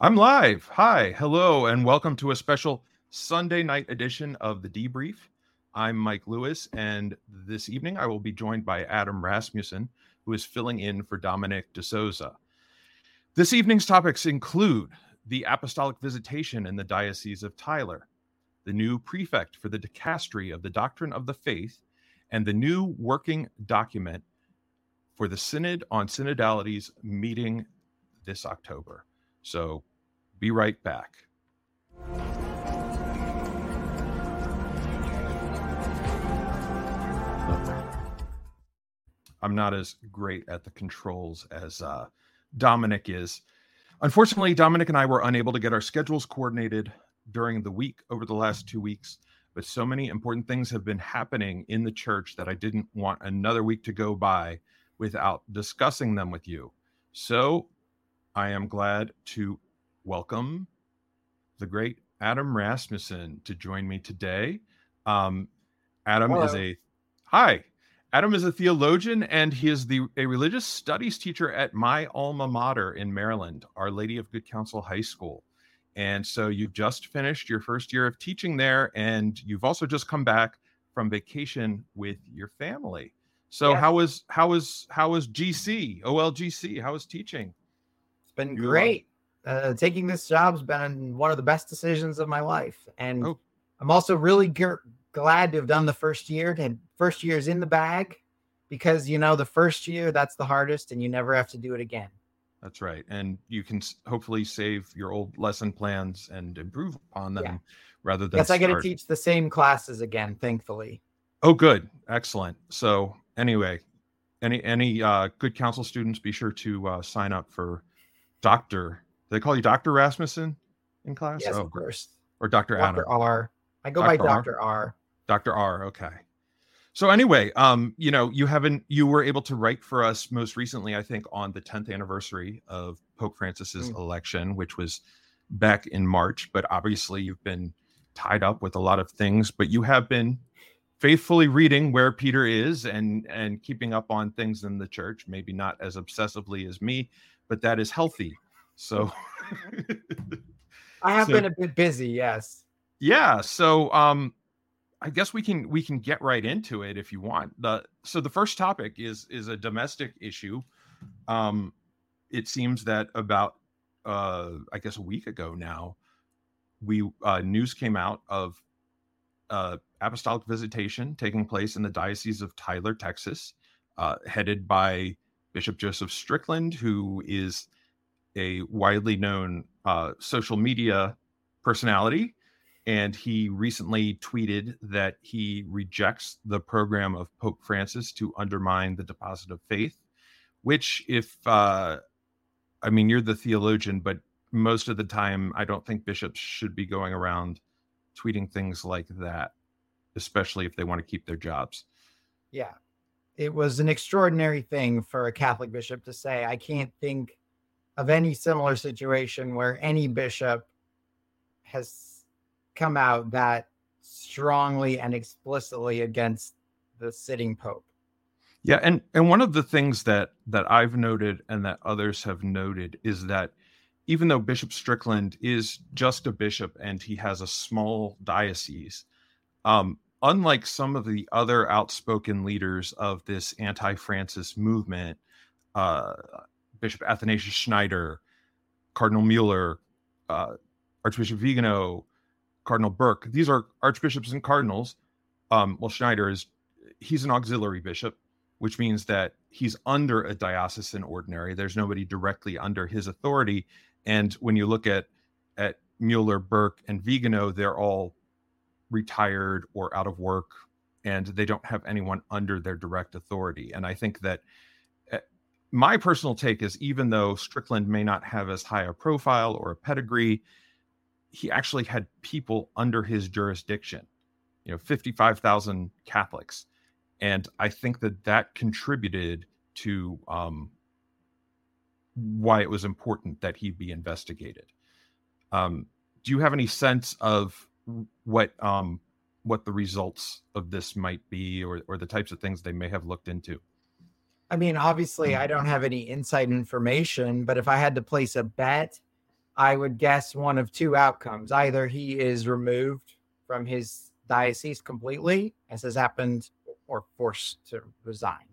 I'm live. Hi, hello, and welcome to a special Sunday night edition of the Debrief. I'm Mike Lewis, and this evening I will be joined by Adam Rasmussen, who is filling in for Dominic DeSouza. This evening's topics include the apostolic visitation in the Diocese of Tyler, the new prefect for the dicastery of the doctrine of the faith, and the new working document for the Synod on Synodalities meeting this October. So be right back. I'm not as great at the controls as uh, Dominic is. Unfortunately, Dominic and I were unable to get our schedules coordinated during the week over the last two weeks, but so many important things have been happening in the church that I didn't want another week to go by without discussing them with you. So I am glad to welcome the great Adam Rasmussen to join me today. Um, Adam Hello. is a hi. Adam is a theologian and he is the a religious studies teacher at my alma mater in Maryland, Our Lady of Good Counsel High School. And so you've just finished your first year of teaching there, and you've also just come back from vacation with your family. So yes. how was how was how was GC OLGC? How was teaching? It's been you great. Uh, taking this job's been one of the best decisions of my life, and oh. I'm also really g- glad to have done the first year. And first year is in the bag because you know the first year that's the hardest, and you never have to do it again. That's right, and you can hopefully save your old lesson plans and improve upon them yeah. rather than. Yes, I get to teach the same classes again, thankfully. Oh, good, excellent. So anyway, any any uh, good counsel students, be sure to uh, sign up for Doctor. They call you Doctor Rasmussen in class. Yes, oh, of course. Or Doctor Adam. R. I go Dr. by Doctor R. Doctor R. Okay. So anyway, um, you know, you haven't you were able to write for us most recently, I think, on the 10th anniversary of Pope Francis's mm. election, which was back in March. But obviously, you've been tied up with a lot of things. But you have been faithfully reading where Peter is and and keeping up on things in the church. Maybe not as obsessively as me, but that is healthy. So I have so, been a bit busy, yes. Yeah. So um I guess we can we can get right into it if you want. The so the first topic is is a domestic issue. Um it seems that about uh I guess a week ago now we uh news came out of uh, apostolic visitation taking place in the Diocese of Tyler, Texas, uh, headed by Bishop Joseph Strickland, who is a widely known uh, social media personality. And he recently tweeted that he rejects the program of Pope Francis to undermine the deposit of faith, which, if uh, I mean, you're the theologian, but most of the time, I don't think bishops should be going around tweeting things like that, especially if they want to keep their jobs. Yeah. It was an extraordinary thing for a Catholic bishop to say. I can't think of any similar situation where any bishop has come out that strongly and explicitly against the sitting pope. Yeah, and and one of the things that that I've noted and that others have noted is that even though Bishop Strickland is just a bishop and he has a small diocese, um, unlike some of the other outspoken leaders of this anti Francis movement, uh, Bishop Athanasius Schneider, Cardinal Mueller, uh, Archbishop Vigano, Cardinal Burke, these are archbishops and cardinals. Um, well, Schneider is he's an auxiliary bishop, which means that he's under a diocesan ordinary. There's nobody directly under his authority. And when you look at at Mueller, Burke, and Vigano, they're all retired or out of work, and they don't have anyone under their direct authority. And I think that my personal take is even though Strickland may not have as high a profile or a pedigree, he actually had people under his jurisdiction, you know, 55,000 Catholics. And I think that that contributed to um, why it was important that he be investigated. Um, do you have any sense of what um, what the results of this might be, or or the types of things they may have looked into? I mean, obviously, I don't have any inside information, but if I had to place a bet, I would guess one of two outcomes. Either he is removed from his diocese completely, as has happened, or forced to resign.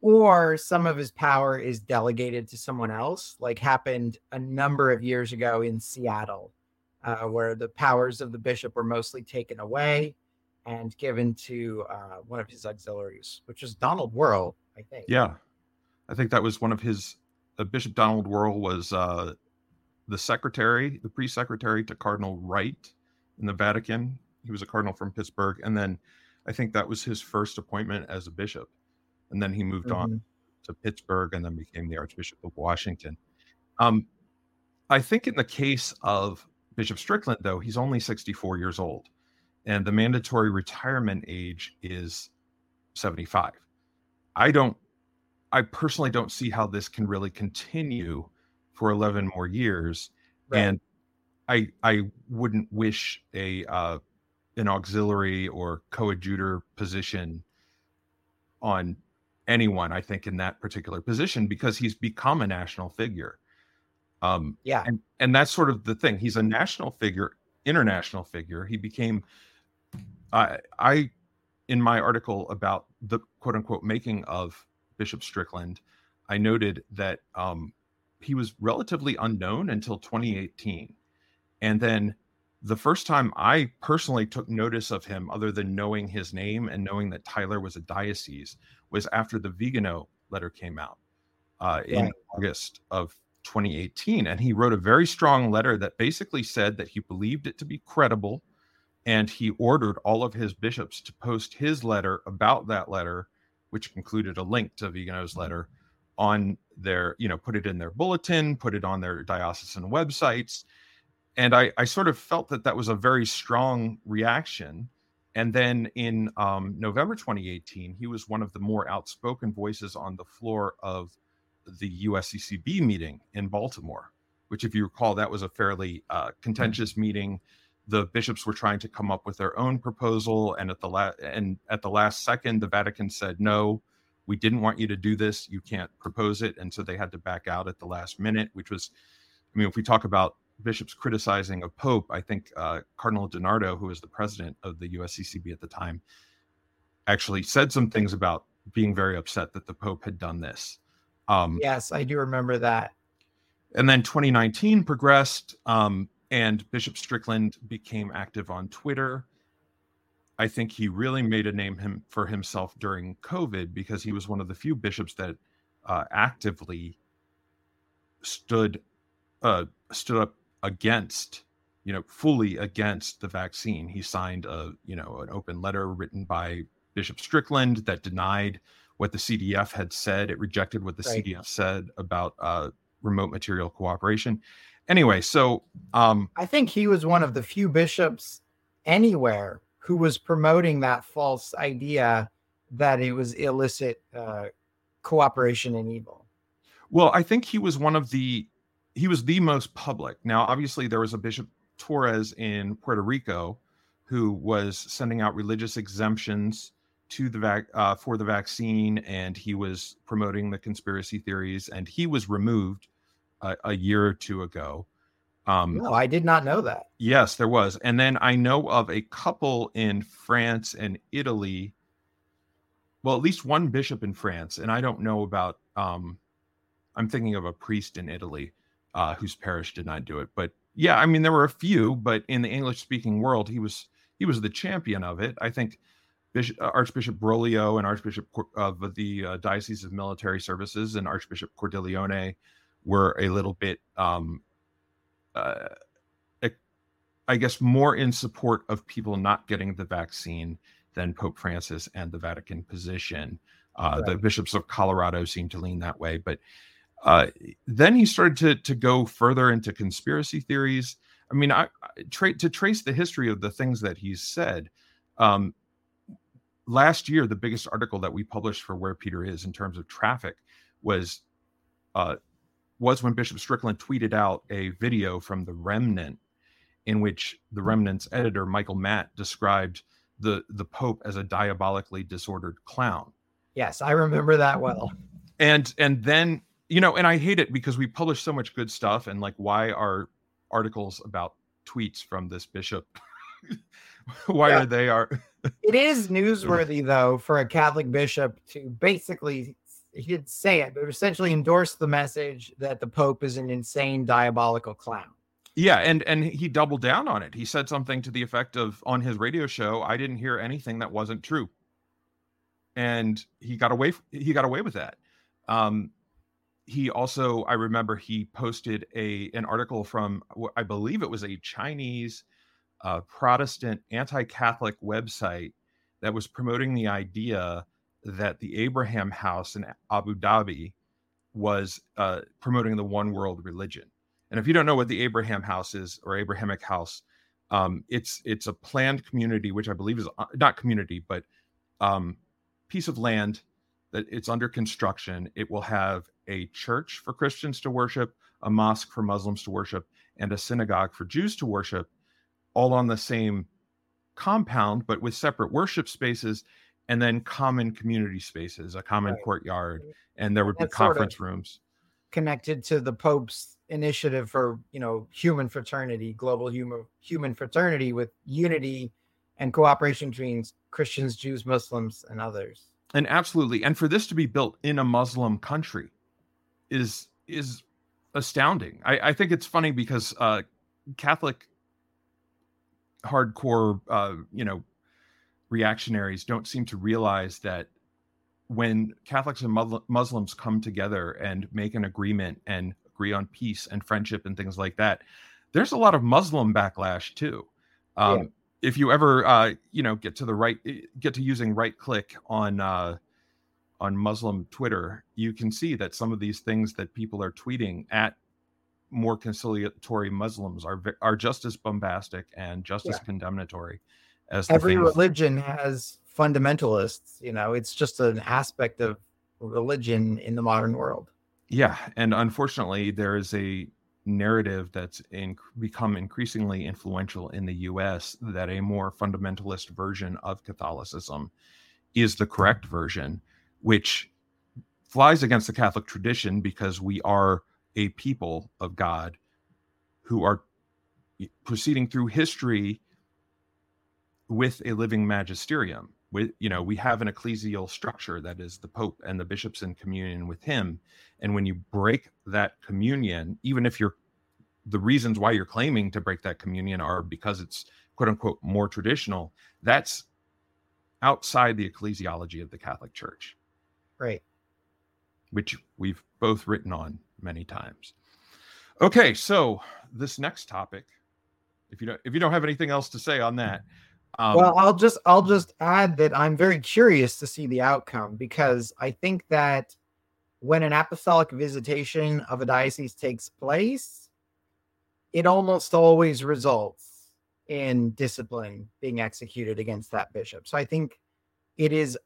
Or some of his power is delegated to someone else, like happened a number of years ago in Seattle, uh, where the powers of the bishop were mostly taken away and given to uh, one of his auxiliaries, which is Donald Wuerl, I think. Yeah, I think that was one of his. Uh, Bishop Donald Wuerl was uh, the secretary, the pre-secretary to Cardinal Wright in the Vatican. He was a cardinal from Pittsburgh, and then I think that was his first appointment as a bishop, and then he moved mm-hmm. on to Pittsburgh and then became the Archbishop of Washington. Um, I think in the case of Bishop Strickland, though, he's only 64 years old, and the mandatory retirement age is 75. I don't, I personally don't see how this can really continue for 11 more years. Right. And I, I wouldn't wish a, uh, an auxiliary or coadjutor position on anyone, I think, in that particular position because he's become a national figure. Um, yeah. And, and that's sort of the thing. He's a national figure, international figure. He became, I, I, in my article about the quote unquote making of Bishop Strickland, I noted that um, he was relatively unknown until 2018. And then the first time I personally took notice of him, other than knowing his name and knowing that Tyler was a diocese, was after the Vigano letter came out uh, in right. August of 2018. And he wrote a very strong letter that basically said that he believed it to be credible. And he ordered all of his bishops to post his letter about that letter, which included a link to Vigano's letter on their, you know, put it in their bulletin, put it on their diocesan websites. And I, I sort of felt that that was a very strong reaction. And then in um, November 2018, he was one of the more outspoken voices on the floor of the USCCB meeting in Baltimore, which, if you recall, that was a fairly uh, contentious meeting. The bishops were trying to come up with their own proposal, and at the last and at the last second, the Vatican said no we didn't want you to do this. You can't propose it. And so they had to back out at the last minute, which was, I mean, if we talk about bishops criticizing a pope, I think uh, Cardinal DiNardo, who was the president of the USCCB at the time, actually said some things about being very upset that the pope had done this. Um, yes, I do remember that. And then 2019 progressed, um, and Bishop Strickland became active on Twitter I think he really made a name him for himself during COVID because he was one of the few bishops that uh, actively stood uh, stood up against, you know, fully against the vaccine. He signed a, you know, an open letter written by Bishop Strickland that denied what the CDF had said. It rejected what the right. CDF said about uh, remote material cooperation. Anyway, so um, I think he was one of the few bishops anywhere who was promoting that false idea that it was illicit uh, cooperation in evil. Well, I think he was one of the he was the most public. Now, obviously, there was a Bishop Torres in Puerto Rico who was sending out religious exemptions to the vac uh, for the vaccine, and he was promoting the conspiracy theories, and he was removed uh, a year or two ago. Um, no, I did not know that. Yes, there was. And then I know of a couple in France and Italy. Well, at least one bishop in France, and I don't know about. Um, I'm thinking of a priest in Italy uh, whose parish did not do it, but yeah, I mean there were a few, but in the English-speaking world, he was he was the champion of it. I think Bishop, uh, Archbishop Broglio and Archbishop of the uh, Diocese of Military Services and Archbishop Cordileone were a little bit um, uh, I guess, more in support of people not getting the vaccine than Pope Francis and the Vatican position. Uh, right. The bishops of Colorado seem to lean that way, but uh, then he started to to go further into conspiracy theories. I mean, I, tra- to trace the history of the things that he's said. Um, last year, the biggest article that we published for Where Peter Is in terms of traffic was uh, was when Bishop Strickland tweeted out a video from the Remnant in which the hmm. Remnant's editor Michael Matt described the the Pope as a diabolically disordered clown. Yes, I remember that well. And and then you know, and I hate it because we publish so much good stuff, and like, why are articles about tweets from this bishop? why yeah. are they are? it is newsworthy though for a Catholic bishop to basically he didn't say it, but essentially endorsed the message that the Pope is an insane, diabolical clown. Yeah, and and he doubled down on it. He said something to the effect of on his radio show, "I didn't hear anything that wasn't true," and he got away. He got away with that. Um, he also, I remember, he posted a an article from I believe it was a Chinese uh, Protestant anti-Catholic website that was promoting the idea that the Abraham House in Abu Dhabi was uh, promoting the one world religion. And if you don't know what the Abraham House is or Abrahamic House, um, it's it's a planned community, which I believe is uh, not community, but um, piece of land that it's under construction. It will have a church for Christians to worship, a mosque for Muslims to worship, and a synagogue for Jews to worship, all on the same compound, but with separate worship spaces and then common community spaces, a common right. courtyard, and there would be conference sort of rooms connected to the Pope's initiative for you know human fraternity, global human human fraternity with unity and cooperation between Christians, Jews, Muslims, and others. And absolutely, and for this to be built in a Muslim country is is astounding. I, I think it's funny because uh, Catholic hardcore, uh, you know, reactionaries don't seem to realize that when Catholics and Muslims come together and make an agreement and agree on peace and friendship and things like that, there's a lot of Muslim backlash too. Um, yeah. If you ever, uh, you know, get to the right, eh, get to using right click on uh, on Muslim Twitter, you can see that some of these things that people are tweeting at more conciliatory Muslims are are just as bombastic and just yeah. as condemnatory as every religion has fundamentalists. You know, it's just an aspect of religion in the modern world. Yeah, and unfortunately, there is a narrative that's in, become increasingly influential in the U.S. that a more fundamentalist version of Catholicism is the correct version, which flies against the Catholic tradition because we are a people of God who are proceeding through history with a living magisterium. With you know we have an ecclesial structure that is the pope and the bishops in communion with him. And when you break that communion even if you're the reasons why you're claiming to break that communion are because it's quote unquote more traditional that's outside the ecclesiology of the catholic church. Right. Which we've both written on many times. Okay so this next topic if you don't if you don't have anything else to say on that um, well, I'll just I'll just add that I'm very curious to see the outcome because I think that when an apostolic visitation of a diocese takes place, it almost always results in discipline being executed against that bishop. So I think it is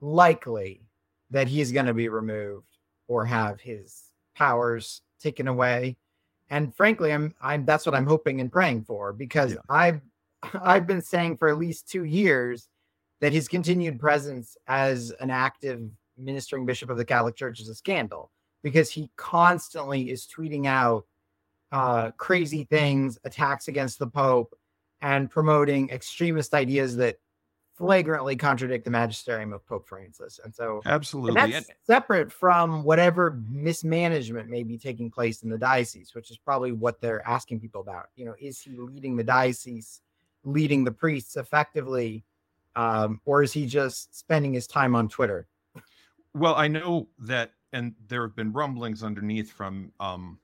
likely that he's going to be removed or have his powers taken away. And frankly, I'm I'm that's what I'm hoping and praying for because yeah. I've I've been saying for at least two years that his continued presence as an active ministering bishop of the Catholic Church is a scandal because he constantly is tweeting out uh, crazy things, attacks against the Pope, and promoting extremist ideas that flagrantly contradict the magisterium of Pope Francis. And so, absolutely, and that's separate from whatever mismanagement may be taking place in the diocese, which is probably what they're asking people about. You know, is he leading the diocese leading the priests effectively, um, or is he just spending his time on Twitter? Well, I know that, and there have been rumblings underneath from um,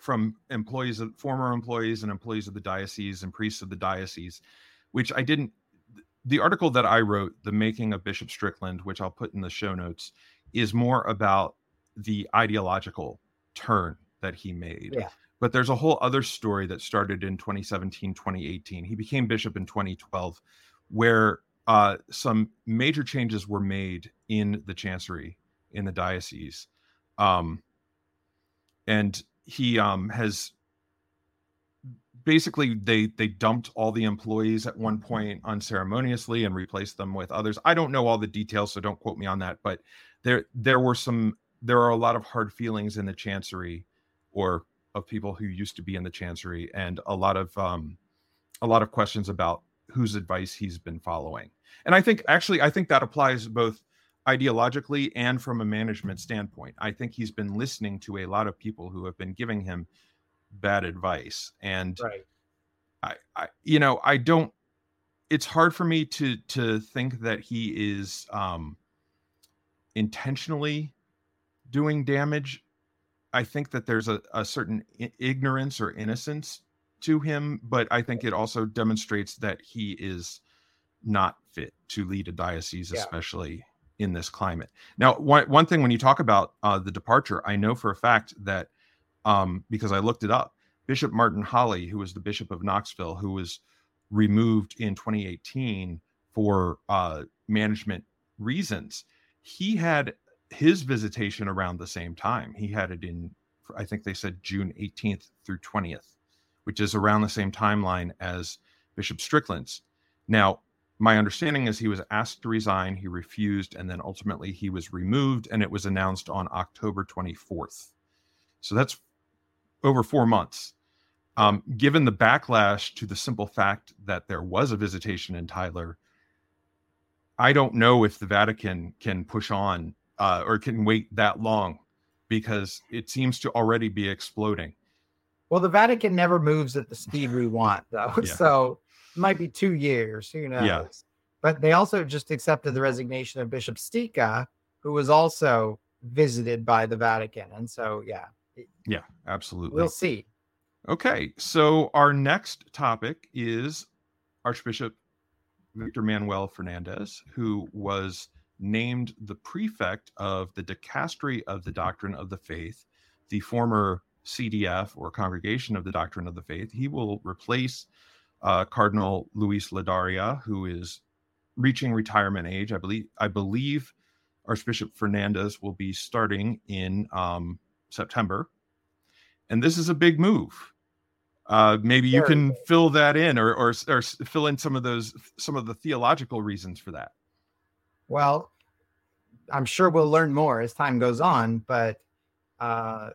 from employees, of, former employees, and employees of the diocese and priests of the diocese, which I didn't. The article that I wrote, "The Making of Bishop Strickland," which I'll put in the show notes, is more about the ideological turn that he made. Yeah. But there's a whole other story that started in 2017, 2018. He became bishop in 2012, where uh, some major changes were made in the chancery in the diocese. Um, and he um, has basically they they dumped all the employees at one point unceremoniously and replaced them with others. I don't know all the details, so don't quote me on that. But there there were some there are a lot of hard feelings in the chancery or of people who used to be in the chancery and a lot of um, a lot of questions about whose advice he's been following. And I think actually I think that applies both ideologically and from a management standpoint. I think he's been listening to a lot of people who have been giving him bad advice and right. I, I you know, I don't it's hard for me to to think that he is um intentionally doing damage. I think that there's a, a certain ignorance or innocence to him, but I think it also demonstrates that he is not fit to lead a diocese, yeah. especially in this climate. Now, one one thing when you talk about uh, the departure, I know for a fact that um, because I looked it up, Bishop Martin Holley, who was the Bishop of Knoxville, who was removed in 2018 for uh, management reasons, he had his visitation around the same time. He had it in, I think they said June 18th through 20th, which is around the same timeline as Bishop Strickland's. Now, my understanding is he was asked to resign, he refused, and then ultimately he was removed, and it was announced on October 24th. So that's over four months. Um, given the backlash to the simple fact that there was a visitation in Tyler, I don't know if the Vatican can push on uh, or can wait that long because it seems to already be exploding. Well, the Vatican never moves at the speed we want, though. Yeah. So it might be two years. Who knows? Yeah. But they also just accepted the resignation of Bishop Stika, who was also visited by the Vatican. And so, yeah. Yeah, absolutely. We'll see. Okay. So, our next topic is Archbishop Victor Manuel Fernandez, who was named the prefect of the Dicastery of the Doctrine of the Faith, the former CDF or Congregation of the Doctrine of the Faith. He will replace uh, Cardinal Luis Ladaria, who is reaching retirement age. I believe I believe Archbishop Fernandez will be starting in um, September, and this is a big move. Uh, maybe you can fill that in, or, or or fill in some of those some of the theological reasons for that. Well, I'm sure we'll learn more as time goes on, but uh,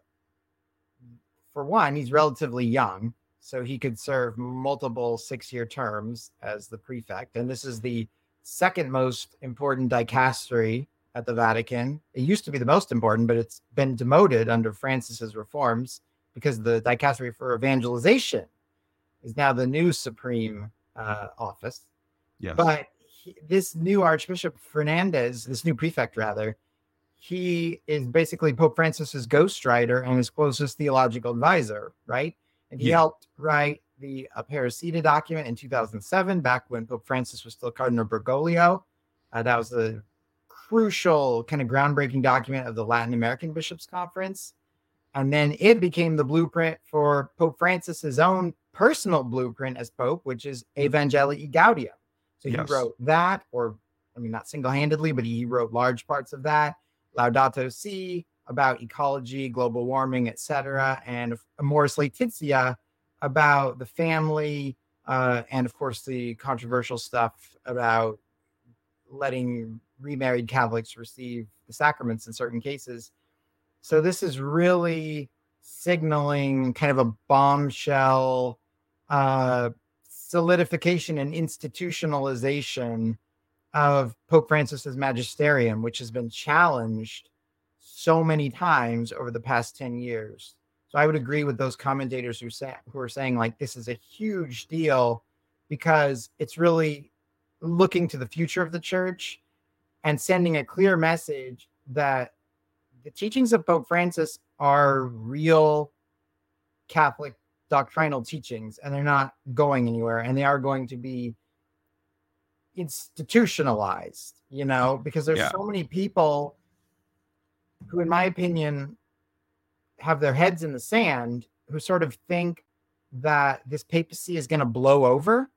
for one, he's relatively young, so he could serve multiple six year terms as the prefect. And this is the second most important dicastery at the Vatican. It used to be the most important, but it's been demoted under Francis's reforms because the dicastery for evangelization is now the new supreme uh, office. Yes. But this new Archbishop Fernandez, this new prefect rather, he is basically Pope Francis's ghostwriter and his closest theological advisor, right? And he yeah. helped write the Aparecida document in 2007, back when Pope Francis was still Cardinal Bergoglio. Uh, that was a crucial, kind of groundbreaking document of the Latin American Bishops' Conference. And then it became the blueprint for Pope Francis's own personal blueprint as Pope, which is Evangelii Gaudium. So he wrote that, or I mean, not single handedly, but he wrote large parts of that. Laudato Si about ecology, global warming, etc., and Amoris Laetitia about the family, uh, and of course the controversial stuff about letting remarried Catholics receive the sacraments in certain cases. So this is really signaling kind of a bombshell uh, solidification and institutionalization of Pope Francis's magisterium, which has been challenged so many times over the past 10 years. So I would agree with those commentators who say who are saying like this is a huge deal because it's really looking to the future of the church and sending a clear message that the teachings of Pope Francis are real Catholic doctrinal teachings and they're not going anywhere and they are going to be institutionalized, you know, because there's yeah. so many people who, in my opinion, have their heads in the sand who sort of think that this papacy is going to blow over.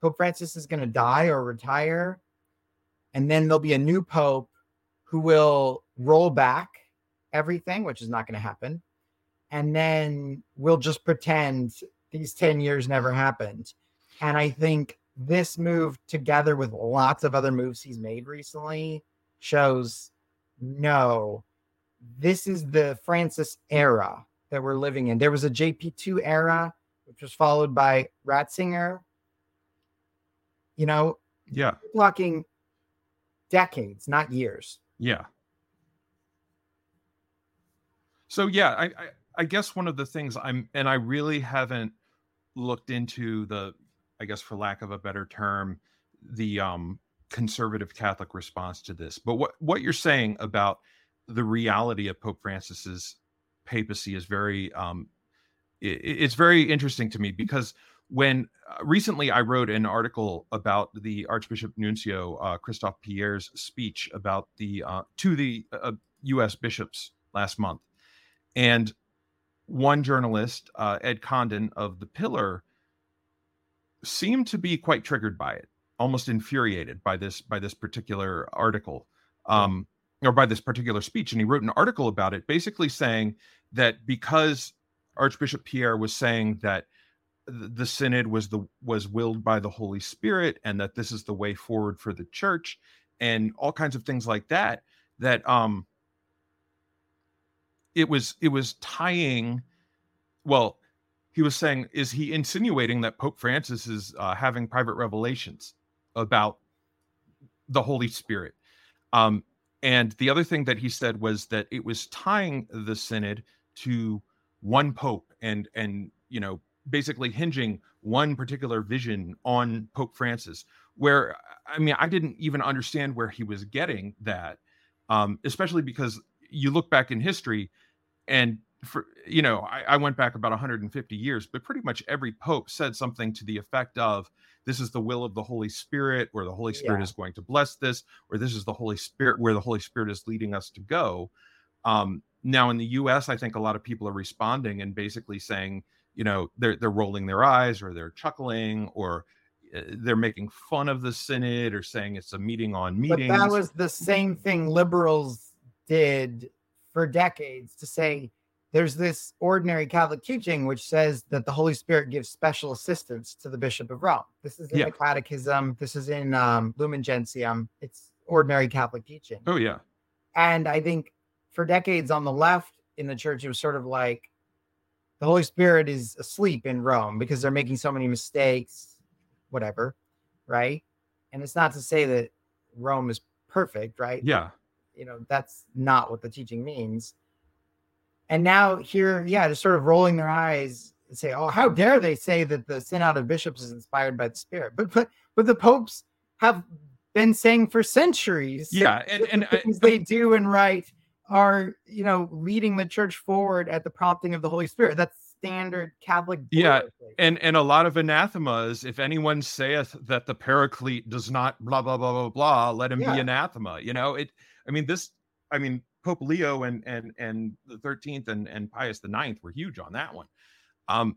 Pope Francis is going to die or retire. And then there'll be a new pope who will roll back everything, which is not going to happen and then we'll just pretend these 10 years never happened. And I think this move, together with lots of other moves he's made recently, shows no, this is the Francis era that we're living in. There was a JP2 era, which was followed by Ratzinger. You know, yeah, blocking decades, not years. Yeah. So yeah, I, I I guess one of the things I'm and I really haven't looked into the I guess for lack of a better term, the um conservative Catholic response to this. But what what you're saying about the reality of Pope Francis's papacy is very um it, it's very interesting to me because when uh, recently I wrote an article about the Archbishop Nuncio uh, Christophe Pierre's speech about the uh, to the uh, U.S. bishops last month, and one journalist, uh, Ed Condon of the Pillar, seemed to be quite triggered by it, almost infuriated by this by this particular article, um, or by this particular speech, and he wrote an article about it, basically saying that because Archbishop Pierre was saying that the synod was the was willed by the holy spirit and that this is the way forward for the church and all kinds of things like that that um it was it was tying well he was saying is he insinuating that pope francis is uh, having private revelations about the holy spirit? Um and the other thing that he said was that it was tying the synod to one pope and and you know basically hinging one particular vision on Pope Francis, where I mean, I didn't even understand where he was getting that, um, especially because you look back in history and for you know I, I, went back about 150 years but pretty much every pope said something to the effect of this is the will of the holy spirit or the holy spirit yeah. is going to bless this or this is the holy spirit where the holy spirit is leading us to go um, now in the us i think a lot of people are responding and basically saying you know they're they're rolling their eyes or they're chuckling or uh, they're making fun of the synod or saying it's a meeting on meetings. But that was the same thing liberals did for decades to say there's this ordinary Catholic teaching which says that the Holy Spirit gives special assistance to the Bishop of Rome. This is in yeah. the Catechism. This is in um, Lumen Gentium. It's ordinary Catholic teaching. Oh yeah. And I think for decades on the left in the church, it was sort of like the Holy Spirit is asleep in Rome because they're making so many mistakes, whatever, right? And it's not to say that Rome is perfect, right? Yeah. You know, that's not what the teaching means. And now here, yeah, just sort of rolling their eyes and say, "Oh, how dare they say that the Synod of Bishops is inspired by the Spirit?" But but but the popes have been saying for centuries, yeah, and and things I, they do and write are you know leading the church forward at the prompting of the Holy Spirit. That's standard Catholic. Yeah, and and a lot of anathemas. If anyone saith that the Paraclete does not blah blah blah blah blah, let him yeah. be anathema. You know it. I mean this. I mean Pope Leo and and and the Thirteenth and and Pius the Ninth were huge on that one. Um,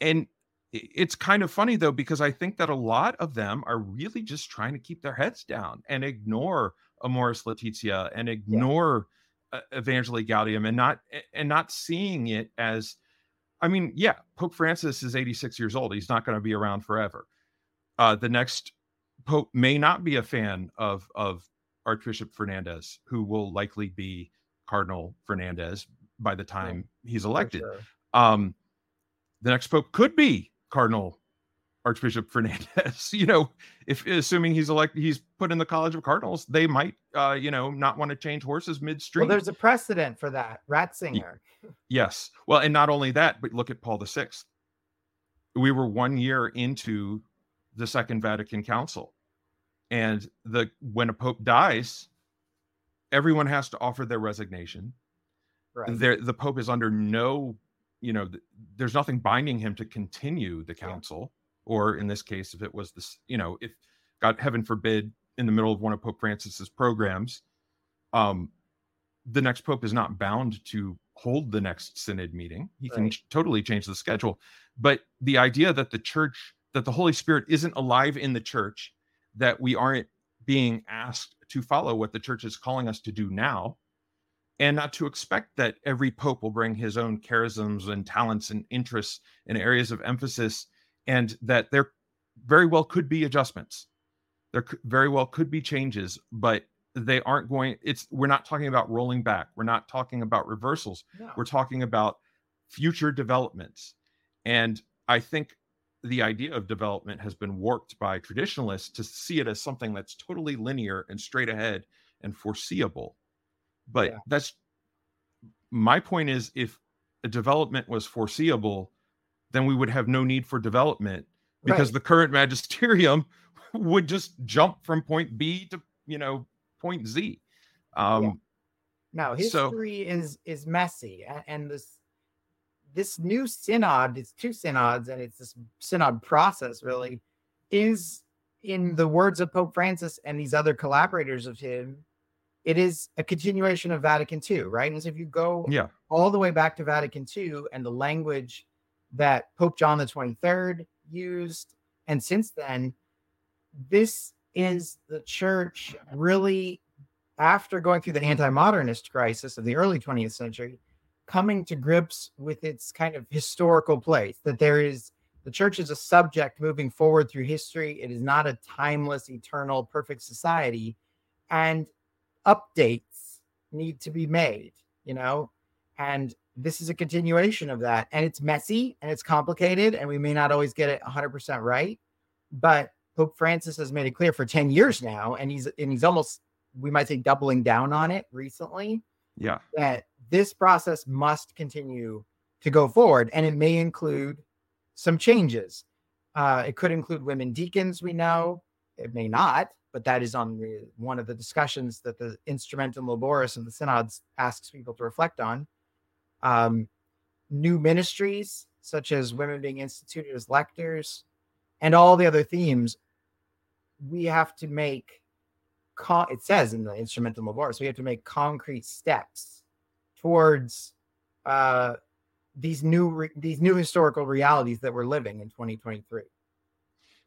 and it's kind of funny though because I think that a lot of them are really just trying to keep their heads down and ignore Amoris Laetitia and ignore uh, Evangelii Gaudium and not and not seeing it as I mean, yeah, Pope Francis is 86 years old. He's not going to be around forever. Uh, the next pope may not be a fan of of Archbishop Fernandez, who will likely be Cardinal Fernandez by the time he's elected. Sure. Um, the next pope could be Cardinal Archbishop Fernandez. you know, if assuming he's elected, he's put in the College of Cardinals, they might, uh, you know, not want to change horses midstream. Well, there's a precedent for that. Ratzinger. Yes. Well, and not only that, but look at Paul the Sixth. We were one year into the Second Vatican Council, and the when a pope dies, everyone has to offer their resignation. Right. There, the pope is under no, you know, there's nothing binding him to continue the council. Yeah or in this case, if it was this, you know, if God heaven forbid, in the middle of one of Pope Francis's programs, um, the next pope is not bound to hold the next synod meeting. He right. can totally change the schedule. But the idea that the church, that the Holy Spirit isn't alive in the church, that we aren't being asked to follow what the church is calling us to do now, and not to expect that every pope will bring his own charisms and talents and interests and areas of emphasis and that there very well could be adjustments. There very well could be changes, but they aren't going it's we're not talking about rolling back we're not talking about reversals no. we're talking about future developments and i think the idea of development has been warped by traditionalists to see it as something that's totally linear and straight ahead and foreseeable but yeah. that's my point is if a development was foreseeable then we would have no need for development because right. the current magisterium would just jump from point b to you know point Z. Um, yeah. No, history so, is is messy, and this this new synod, it's two synods, and it's this synod process really is, in the words of Pope Francis and these other collaborators of him, it is a continuation of Vatican II, right? And so if you go yeah. all the way back to Vatican II and the language that Pope John the 23rd used, and since then, this is the church really, after going through the anti modernist crisis of the early 20th century, coming to grips with its kind of historical place that there is the church is a subject moving forward through history. It is not a timeless, eternal, perfect society. And updates need to be made, you know? And this is a continuation of that. And it's messy and it's complicated, and we may not always get it 100% right. But Pope Francis has made it clear for 10 years now, and he's and he's almost we might say doubling down on it recently. Yeah. That this process must continue to go forward. And it may include some changes. Uh, it could include women deacons, we know. It may not, but that is on the, one of the discussions that the Instrumentum Laboris and the synods asks people to reflect on. Um, new ministries, such as women being instituted as lectors, and all the other themes we have to make con- it says in the Instrumentum Laboris we have to make concrete steps towards uh, these new re- these new historical realities that we're living in 2023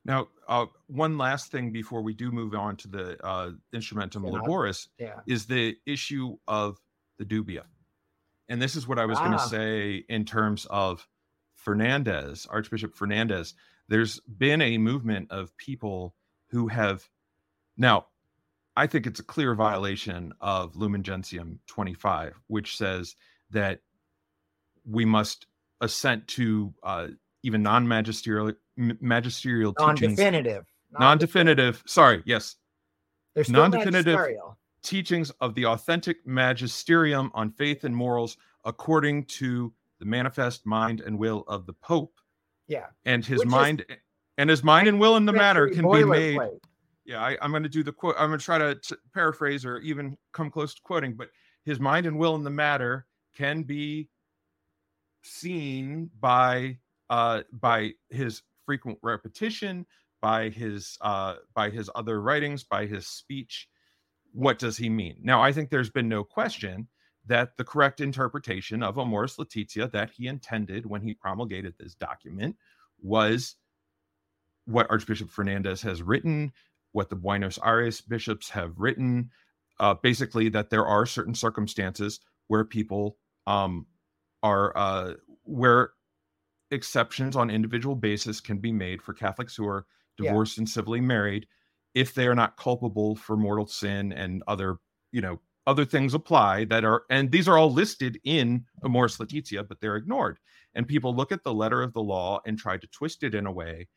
now uh, one last thing before we do move on to the uh, Instrumentum yeah. Laboris yeah. is the issue of the dubia and this is what i was ah. going to say in terms of fernandez archbishop fernandez there's been a movement of people who have now I think it's a clear violation of Lumen Gentium 25, which says that we must assent to uh, even non-magisterial magisterial non-definitive, teachings. Non-definitive. Sorry, yes. There's non-definitive teachings of the authentic magisterium on faith and morals according to the manifest mind and will of the Pope. Yeah. And his which mind is, and his mind and will in the matter can be made. Plate. Yeah, I, am going to do the quote. I'm going to try to t- paraphrase or even come close to quoting, but his mind and will in the matter can be seen by uh, by his frequent repetition, by his uh, by his other writings, by his speech. What does he mean? Now, I think there's been no question that the correct interpretation of Amoris Laetitia that he intended when he promulgated this document was what Archbishop Fernandez has written, what the Buenos Aires bishops have written, uh, basically that there are certain circumstances where people um, are uh, where exceptions on individual basis can be made for Catholics who are divorced yeah. and civilly married if they are not culpable for mortal sin and other you know other things apply that are and these are all listed in amoris laetitia but they're ignored. And people look at the letter of the law and try to twist it in a way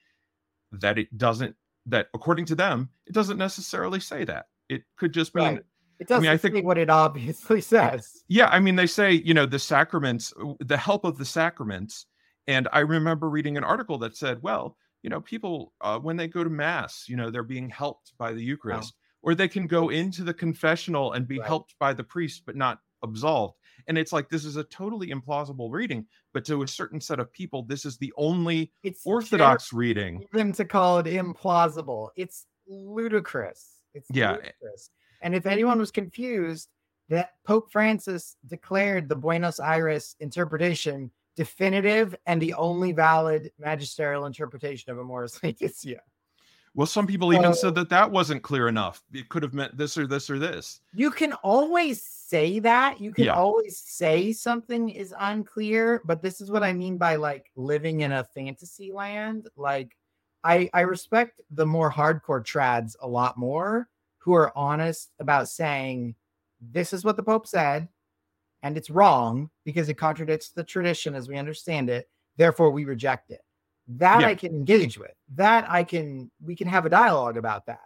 that it doesn't that according to them it doesn't necessarily say that. It could just mean right. it doesn't I, mean, I think what it obviously says. Yeah i mean they say you know the sacraments the help of the sacraments. And i remember reading an article that said well you know people uh, when they go to mass you know they're being helped by the eucharist or they can go into the confessional and be right. helped by the priest but not absolved. And it's like this is a totally implausible reading but to a certain set of people this is the only it's orthodox reading. them to call it implausible. It's ludicrous. It's yeah. ludicrous. and if anyone was confused that pope francis declared the buenos aires interpretation definitive and the only valid magisterial interpretation of amoris laetitia well, some people even said that that wasn't clear enough. It could have meant this or this or this. You can always say that. You can yeah. always say something is unclear, but this is what I mean by like living in a fantasy land. Like I I respect the more hardcore trads a lot more who are honest about saying, this is what the Pope said, and it's wrong because it contradicts the tradition as we understand it. Therefore, we reject it. That Yeah. I can engage with. That I can, we can have a dialogue about that.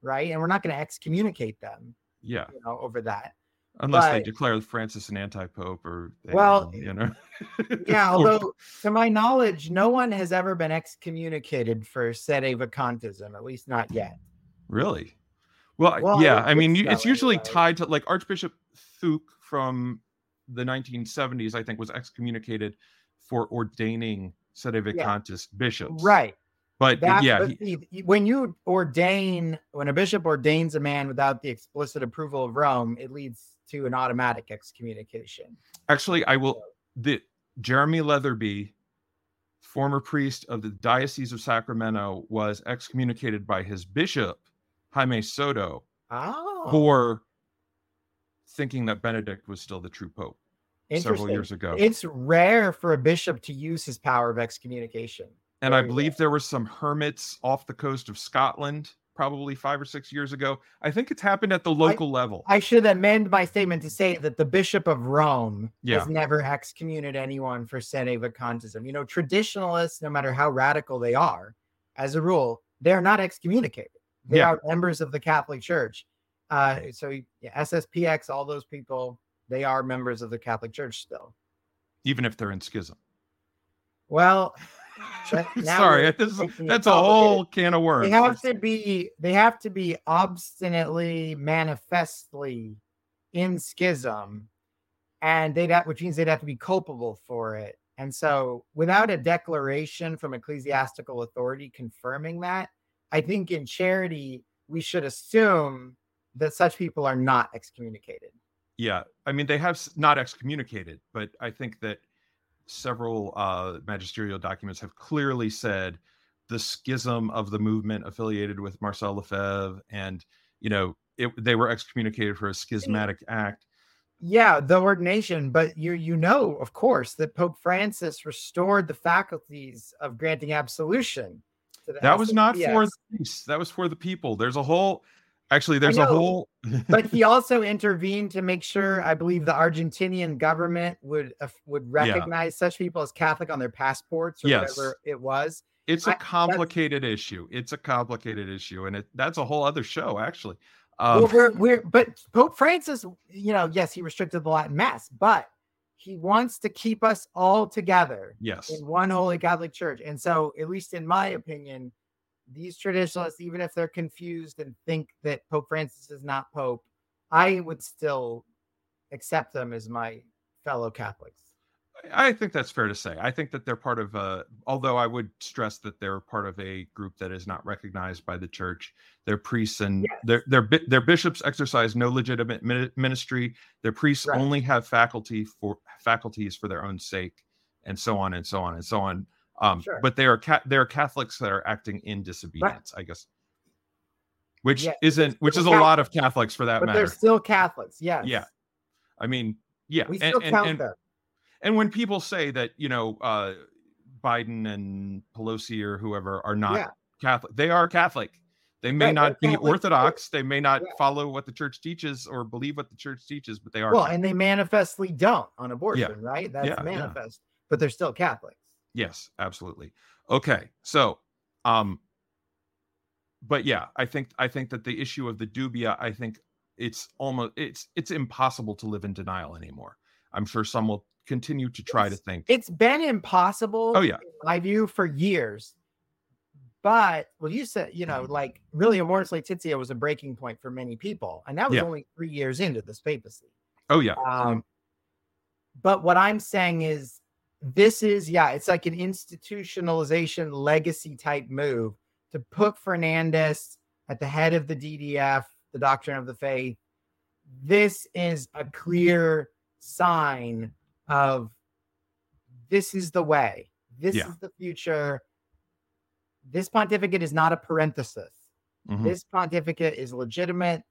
Right. And we're not going to excommunicate them, Yeah, you know, over that. unless they declare Francis an anti-pope or they, Well, you know. Yeah, although to my knowledge, no one has ever been excommunicated for sede vacantism, at least not yet. Really? Well, Well, yeah. would I mean, it's usually tied to like Archbishop Thuc from the 1970s. I think was excommunicated for ordaining sedevacantist bishops. Right. But That, yeah, but he- when you ordain, when a bishop ordains a man without the explicit approval of Rome, it leads to an automatic excommunication. actually, I will. The Jeremy Leatherby, former priest of the Diocese of Sacramento, was excommunicated by his bishop Jaime Soto Oh, for thinking that Benedict was still the true pope several years ago. It's rare for a bishop to use his power of excommunication. and I believe there were some hermits off the coast of Scotland probably five or six years ago. I think it's happened at the local level. I should amend my statement to say that the Bishop of Rome Yeah. has never excommunicated anyone for sede vacantism. You know, traditionalists, no matter how radical they are, as a rule, they're not excommunicated. They Yeah. are members of the Catholic Church. Uh, so yeah, SSPX, all those people, they are members of the Catholic Church still. even if they're in schism. Well, Sorry, this is- making it that's a whole can of worms. they have to be they have to be obstinately manifestly in schism and they'd have which means they'd have to be culpable for it and so without a declaration from ecclesiastical authority confirming that i think in charity we should assume that such people are not excommunicated yeah, I mean they have not excommunicated, but I think that several uh, magisterial documents have clearly said the schism of the movement affiliated with Marcel Lefebvre, and you know it, they were excommunicated for a schismatic act. Yeah, the ordination, but you you know, of course, that Pope Francis restored the faculties of granting absolution. That was not for the priests. That was for the people. There's a whole, actually, there's a whole. but he also intervened to make sure I believe the Argentinian government would uh, would recognize such people as Catholic on their passports or Yes. whatever it was. it's a complicated issue. It's a complicated issue, and it that's a whole other show, actually. Um, well, we're, we're but Pope Francis, you know, yes, he restricted the Latin Mass, but he wants to keep us all together. yes, in one holy Catholic Church. And so, at least in my opinion, these traditionalists, even if they're confused and think that Pope Francis is not Pope, I would still accept them as my fellow Catholics. I think that's fair to say. I think that they're part of a, although I would stress that they're part of a group that is not recognized by the church. Their priests and Yes. their their their bishops exercise no legitimate ministry. Their priests Right. only have faculty for faculties for their own sake, and so on and so on and so on. Um, Sure. But they are ca- they are Catholics that are acting in disobedience, I guess. Which Yeah, isn't, which is a lot of Catholics for that But matter. they're still Catholics. Yes. Yeah. I mean, yeah, We and- still and- count and- them. and when people say that you know uh biden and pelosi or whoever are not Yeah. catholic they are catholic they may Right, not be Catholic, orthodox they may not Yeah. follow what the church teaches or believe what the church teaches but they are Well, Catholic. and they manifestly don't on abortion, right? That's Yeah, yeah. manifest, but they're still Catholics. Yes absolutely okay so um but yeah i think i think that the issue of the dubia i think it's almost it's it's impossible to live in denial anymore i'm sure some will continue to try to think It's been impossible, Oh, yeah. in my view, for years. But well, you said, you know, like really Amoris Laetitia was a breaking point for many people, and that was Yeah. only three years into this papacy. oh yeah Um, but what I'm saying is, this is yeah, it's like an institutionalization legacy type move to put Fernandez at the head of the DDF, the Doctrine of the Faith. This is a clear sign of this is the way. This Yeah. is the future. This pontificate is not a parenthesis. Mhm. This pontificate is legitimate.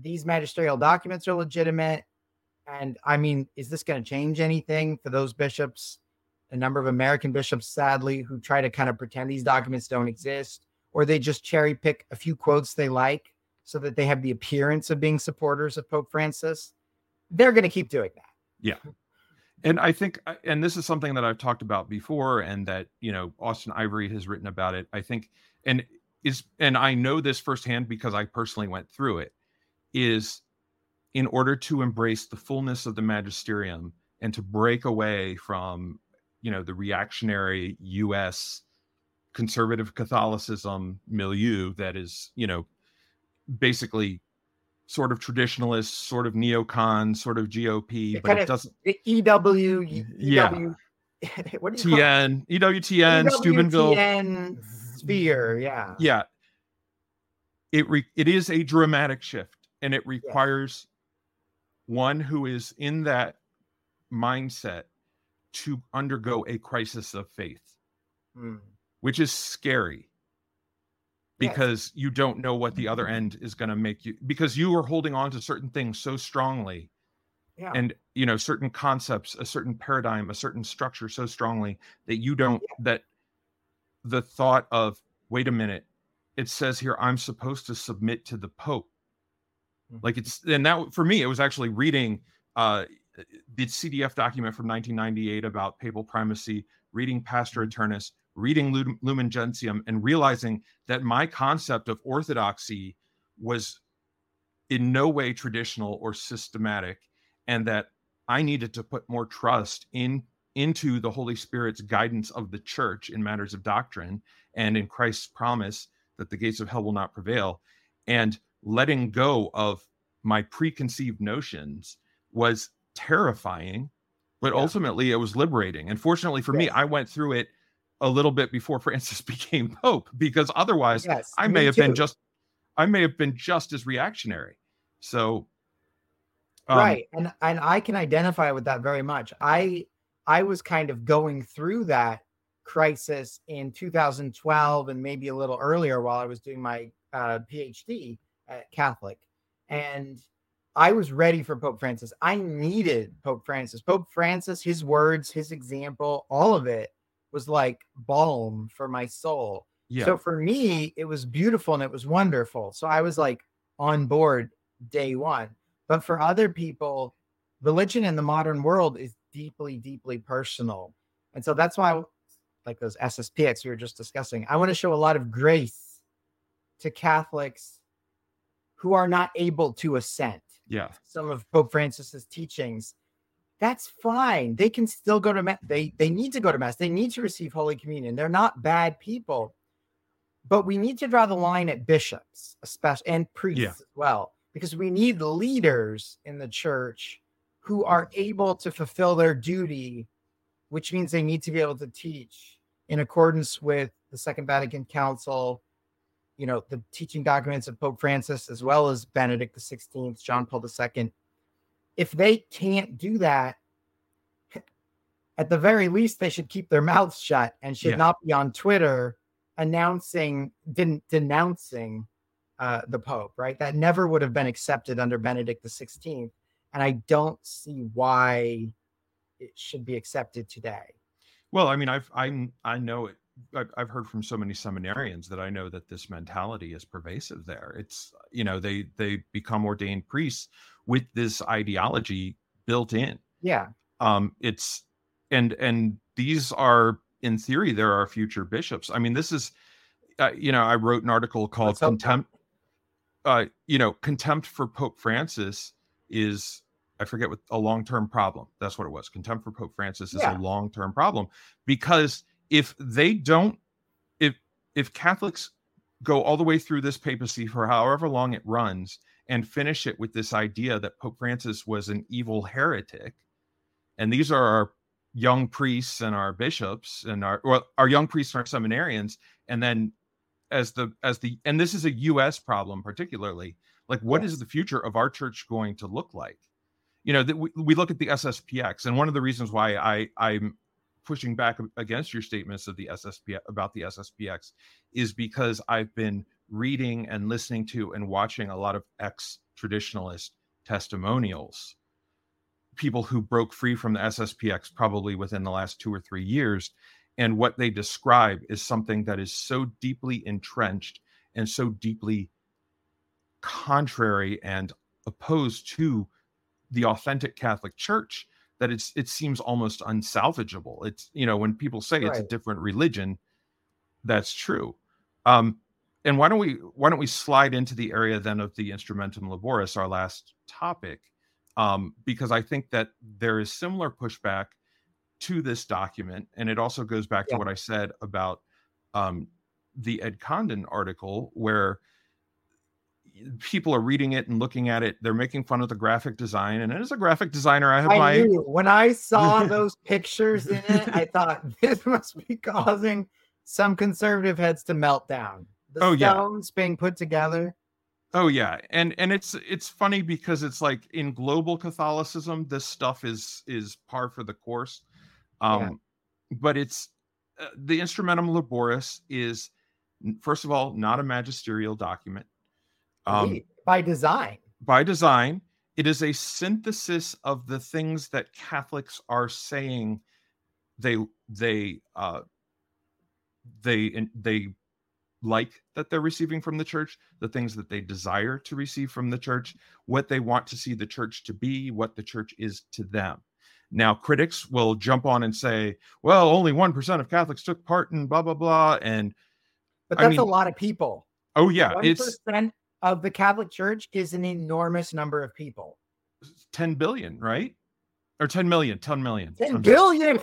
These magisterial documents are legitimate. And I mean, is this going to change anything for those bishops? A number of American bishops, sadly, who try to kind of pretend these documents don't exist, or they just cherry pick a few quotes they like so that they have the appearance of being supporters of Pope Francis, they're going to keep doing that. Yeah. And I think, uh, and this is something that I've talked about before, and that, you know, Austen Ivereigh has written about it. I think, and is, and I know this firsthand because I personally went through it, is in order to embrace the fullness of the magisterium and to break away from, you know, the reactionary US conservative Catholicism milieu that is, you know, basically sort of traditionalist, sort of neocon, sort of GOP, It but it doesn't. EW, Yeah. EW, what do you call it? TN, EWTN, Steubenville. EWTN sphere, mm-hmm. yeah. Yeah. It re- it is a dramatic shift and it requires one who is in that mindset to undergo a crisis of faith, Hmm. which is scary Yes. because you don't know what the other end is going to make you because you are holding on to certain things so strongly Yeah. and you know certain concepts a certain paradigm a certain structure so strongly that you don't that the thought of wait a minute it says here i'm supposed to submit to the pope. Like it's and that for me it was actually reading uh the cdf document from 1998 about papal primacy reading pastor aeternus reading Lum- lumen gentium and realizing that my concept of orthodoxy was in no way traditional or systematic and that i needed to put more trust in into the holy spirit's guidance of the church in matters of doctrine and in christ's promise that the gates of hell will not prevail. And letting go of my preconceived notions was terrifying but Yeah. ultimately it was liberating and fortunately for me i went through it a little bit before francis became pope because otherwise yes. I may have been just I may have been just as reactionary. So um, right and and i can identify with that very much i i was kind of going through that crisis in 2012 and maybe a little earlier while i was doing my uh, phd at catholic and i was ready for pope francis i needed pope francis pope francis his words his example all of it was like balm for my soul Yeah. so for me, it was beautiful and it was wonderful. So I was like on board day one. But for other people, religion in the modern world is deeply, deeply personal. And so that's why, like those SSPX we were just discussing, I want to show a lot of grace to Catholics who are not able to assent yeah. some of Pope Francis's teachings, that's fine. They can still go to mass. They they need to go to mass. They need to receive Holy Communion. They're not bad people, but we need to draw the line at bishops, especially and priests Yeah. as well, because we need leaders in the church who are able to fulfill their duty, which means they need to be able to teach in accordance with the Second Vatican Council, you know, the teaching documents of Pope Francis, as well as Benedict XVI, John Paul II. If they can't do that, at the very least, they should keep their mouths shut and should Yeah. not be on Twitter announcing, den- denouncing uh, the Pope, right? That never would have been accepted under Benedict XVI. And I don't see why it should be accepted today. Well, I mean, I've I'm I know it. I've, I've heard from so many seminarians that I know that this mentality is pervasive there. It's you know they they become ordained priests with this ideology built in. Yeah. um it's and and these are in theory there are future bishops i mean this is uh, you know i wrote an article called contempt uh you know contempt for pope francis is i forget what a long-term problem that's what it was contempt for pope francis is Yeah. a long-term problem because if they don't if if catholics go all the way through this papacy for however long it runs and finish it with this idea that pope francis was an evil heretic and these are our young priests and our bishops and our well, our young priests and our seminarians and then as the as the and this is a us problem particularly like what is the future of our church going to look like? You know that we, we look at the sspx and one of the reasons why i i'm pushing back against your statements of the ssp about the sspx is because i've been reading and listening to and watching a lot of ex traditionalist testimonials people who broke free from the SSPX probably within the last two or three years. And what they describe is something that is so deeply entrenched and so deeply contrary and opposed to the authentic Catholic Church that it's it seems almost unsalvageable. It's you know when people say it's a different religion, that's true. Um, and why don't we why don't we slide into the area then of the instrumentum laboris, our last topic, um, because I think that there is similar pushback to this document, and it also goes back Yeah. to what I said about um, the Ed Condon article, where people are reading it and looking at it. They're making fun of the graphic design, and as a graphic designer, I have I my knew when I saw those pictures in it, I thought this must be causing some conservative heads to melt down. The Oh, yeah. stones being put together. Oh yeah, and and it's it's funny because it's like in global Catholicism, this stuff is is par for the course. Um, Yeah. but it's uh, the Instrumentum Laboris is first of all not a magisterial document. Um, by design. by design, it is a synthesis of the things that Catholics are saying they they uh they they like that they're receiving from the church, the things that they desire to receive from the church, what they want to see the church to be, what the church is to them. Now, critics will jump on and say, well, only 1% of Catholics took part in blah, blah, blah. And But I that's a lot of people. oh, yeah, One it's percent of the Catholic Church is an enormous number of people. 10 billion, right? Or 10 million, 10 million. Ten I'm sorry. billion.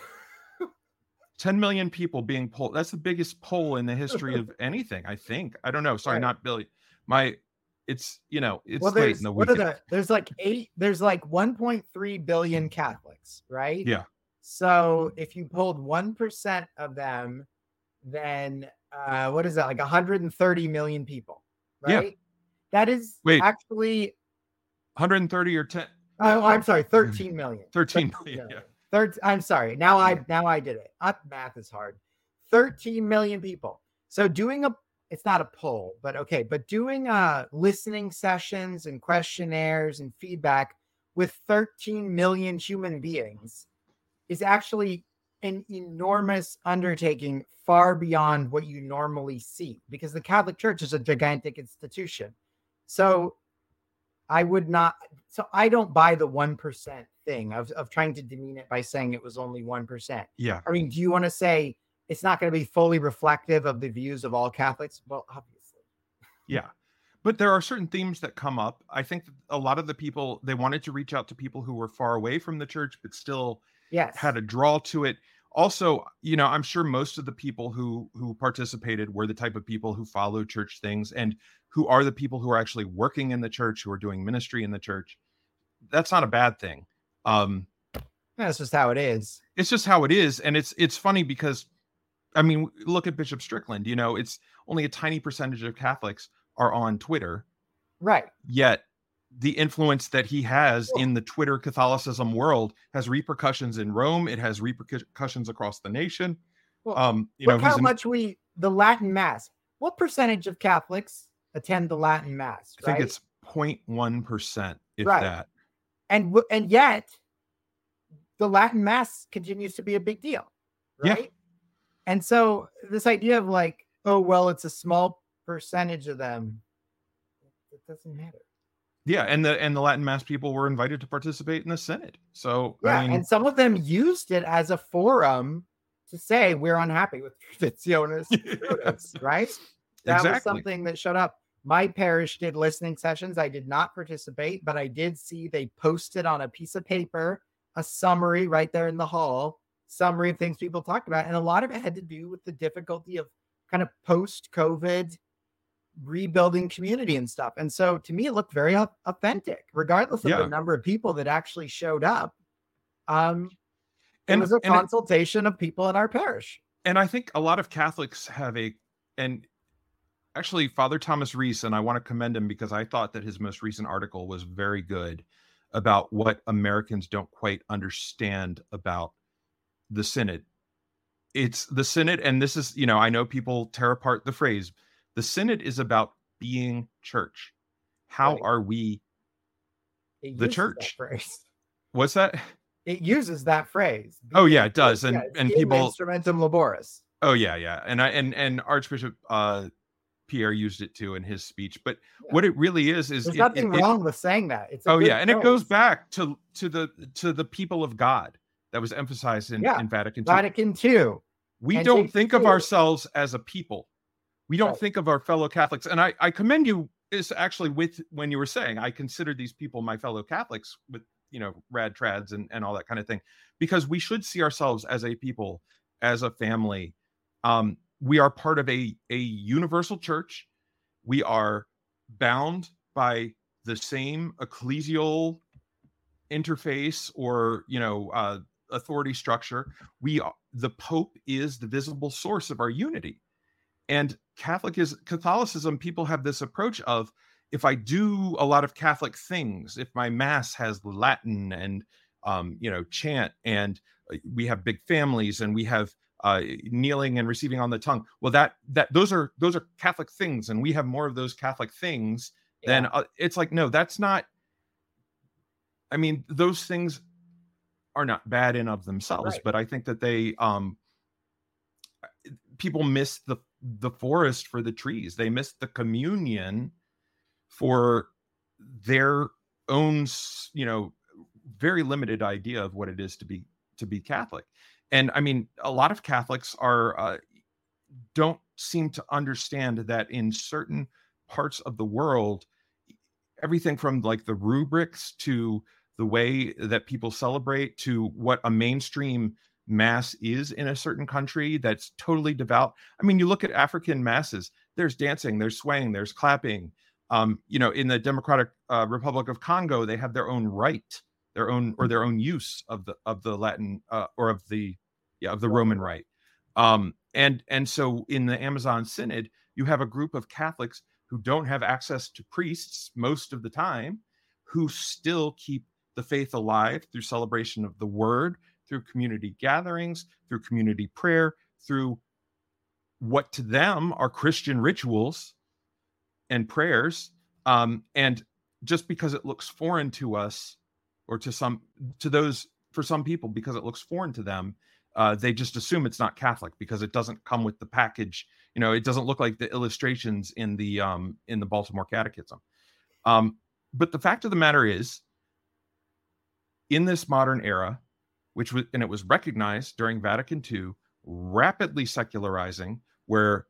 10 million people being polled. That's the biggest poll in the history of anything, I think. I don't know. Sorry, Right. not billion. My, it's, you know, it's well, late there's in the what week. are the there's like eight there's like 1.3 billion Catholics, right? Yeah. So if you pulled one percent of them, then uh, what is that? Like 130 million people, Yeah. That is Wait. actually 130 or 10, oh, I'm sorry, 13 million. 13 13 million. Yeah. Third, I'm sorry. Now I now I did it. Uh, math is hard. 13 million people. So doing a it's not a poll, but okay, but doing uh listening sessions and questionnaires and feedback with 13 million human beings is actually an enormous undertaking far beyond what you normally see because the Catholic Church is a gigantic institution. So I would not so I don't buy the 1% thing of, of trying to demean it by saying it was only 1%. Yeah. I mean, do you want to say it's not going to be fully reflective of the views of all Catholics? Well, obviously. Yeah. But there are certain themes that come up. I think that a lot of the people, they wanted to reach out to people who were far away from the church, but still Yes. had a draw to it also you know i'm sure most of the people who who participated were the type of people who follow church things and who are the people who are actually working in the church who are doing ministry in the church that's not a bad thing um That's just how it is. it's just how it is and it's it's funny because i mean look at bishop strickland you know it's only a tiny percentage of catholics are on twitter Right. yet the influence that he has in the Twitter Catholicism world has repercussions in Rome. It has repercussions across the nation. Well, Um, you Look know, how an- much we the Latin Mass. What percentage of Catholics attend the Latin Mass? I think it's 0.1 percent, if Right. that. and and yet the Latin Mass continues to be a big deal, Yeah. right? And so this idea of like, oh well, it's a small percentage of them. It doesn't matter. Yeah, and the and the Latin Mass people were invited to participate in the Synod. So Yeah, I mean, and some of them used it as a forum to say we're unhappy with Traditionis Custodes, right? That was exactly. something that showed up. My parish did listening sessions. I did not participate, but I did see they posted on a piece of paper a summary right there in the hall, summary of things people talked about. And a lot of it had to do with the difficulty of kind of post COVID rebuilding community and stuff. And so to me, it looked very authentic, regardless of Yeah. the number of people that actually showed up. Um, it And- was a and it- consultation of people in our parish. and I think a lot of Catholics have a and actually Father Thomas Reese, and I want to commend him because I thought that his most recent article was very good about what Americans don't quite understand about the synod. It's the synod, and this is, you know, I know people tear apart the phrase. The synod is about being church. How Right. are we? The that church. phrase. What's that? it uses that phrase. Oh, yeah, it does, and- it's and people- instrumentum laboris. Oh yeah, yeah, and I and and Archbishop uh, Pierre used it too in his speech. But yeah. what it really is is there's it, nothing it, wrong it, with saying that. It's oh yeah, and it goes back to to the to the people of God that was emphasized in, yeah. in Vatican II. Vatican II. We and don't think of ourselves as a people. We don't right. think of our fellow Catholics. And I, I commend you is actually with when you were saying I consider these people my fellow Catholics with you know rad trads and, and all that kind of thing because we should see ourselves as a people as a family um, we are part of a a universal church we are bound by the same ecclesial interface or you know uh, authority structure we are, the pope is the visible source of our unity and catholic is catholicism people have this approach of if i do a lot of catholic things if my mass has latin and um, you know chant and uh, we have big families and we have uh, kneeling and receiving on the tongue well that that those are those are catholic things and we have more of those catholic things yeah. then uh, it's like no that's not i mean those things are not bad in of themselves right. but i think that they um people miss the the forest for the trees. They miss the communion for their own you know very limited idea of what it is to be to be catholic. And i mean a lot of catholics are uh, don't seem to understand that in certain parts of the world everything from like the rubrics to the way that people celebrate to what a mainstream mass is in a certain country that's totally devout. I mean you look at african masses there's dancing there's swaying there's clapping. Um, you know in the democratic uh, republic of congo they have their own rite, their own or their own use of the of the latin uh, or of the yeah, of the Roman rite. Um, and and so in the Amazon Synod, you have a group of Catholics who don't have access to priests most of the time, who still keep the faith alive through celebration of the Word, through community gatherings, through community prayer, through what to them are Christian rituals and prayers. Um, and just because it looks foreign to us, or to some to those for some people, because it looks foreign to them, uh, they just assume it's not Catholic because it doesn't come with the package. You know, it doesn't look like the illustrations in the um, in the Baltimore Catechism. Um, but the fact of the matter is, in this modern era, which was and it was recognized during Vatican II, rapidly secularizing, where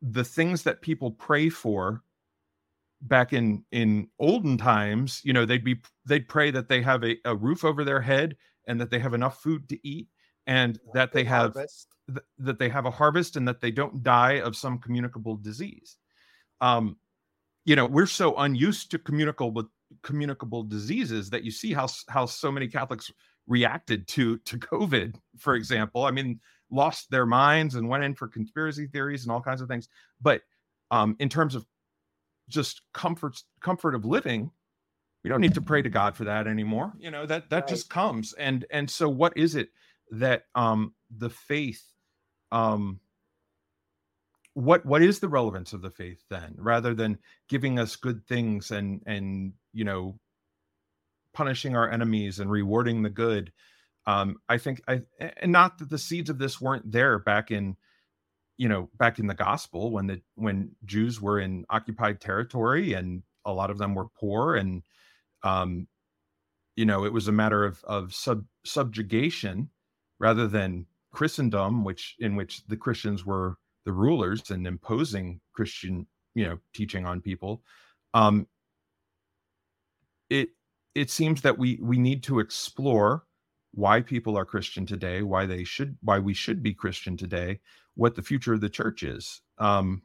the things that people pray for back in in olden times, you know, they'd be they'd pray that they have a, a roof over their head and that they have enough food to eat and that they have th- that they have a harvest and that they don't die of some communicable disease. Um you know we're so unused to communicable communicable diseases that you see how how so many catholics reacted to to covid for example. I mean lost their minds and went in for conspiracy theories and all kinds of things. But um in terms of just comfort comfort of living we don't need to pray to god for that anymore. You know that that right. just comes. And and so what is it that um, the faith um, what what is the relevance of the faith then rather than giving us good things and and you know punishing our enemies and rewarding the good um i think i and not that the seeds of this weren't there back in you know back in the gospel when the when jews were in occupied territory and a lot of them were poor and um you know it was a matter of of sub subjugation rather than Christendom, which in which the Christians were the rulers and imposing Christian, you know, teaching on people. Um, it it seems that we we need to explore why people are Christian today, why they should, why we should be Christian today, what the future of the church is. Um,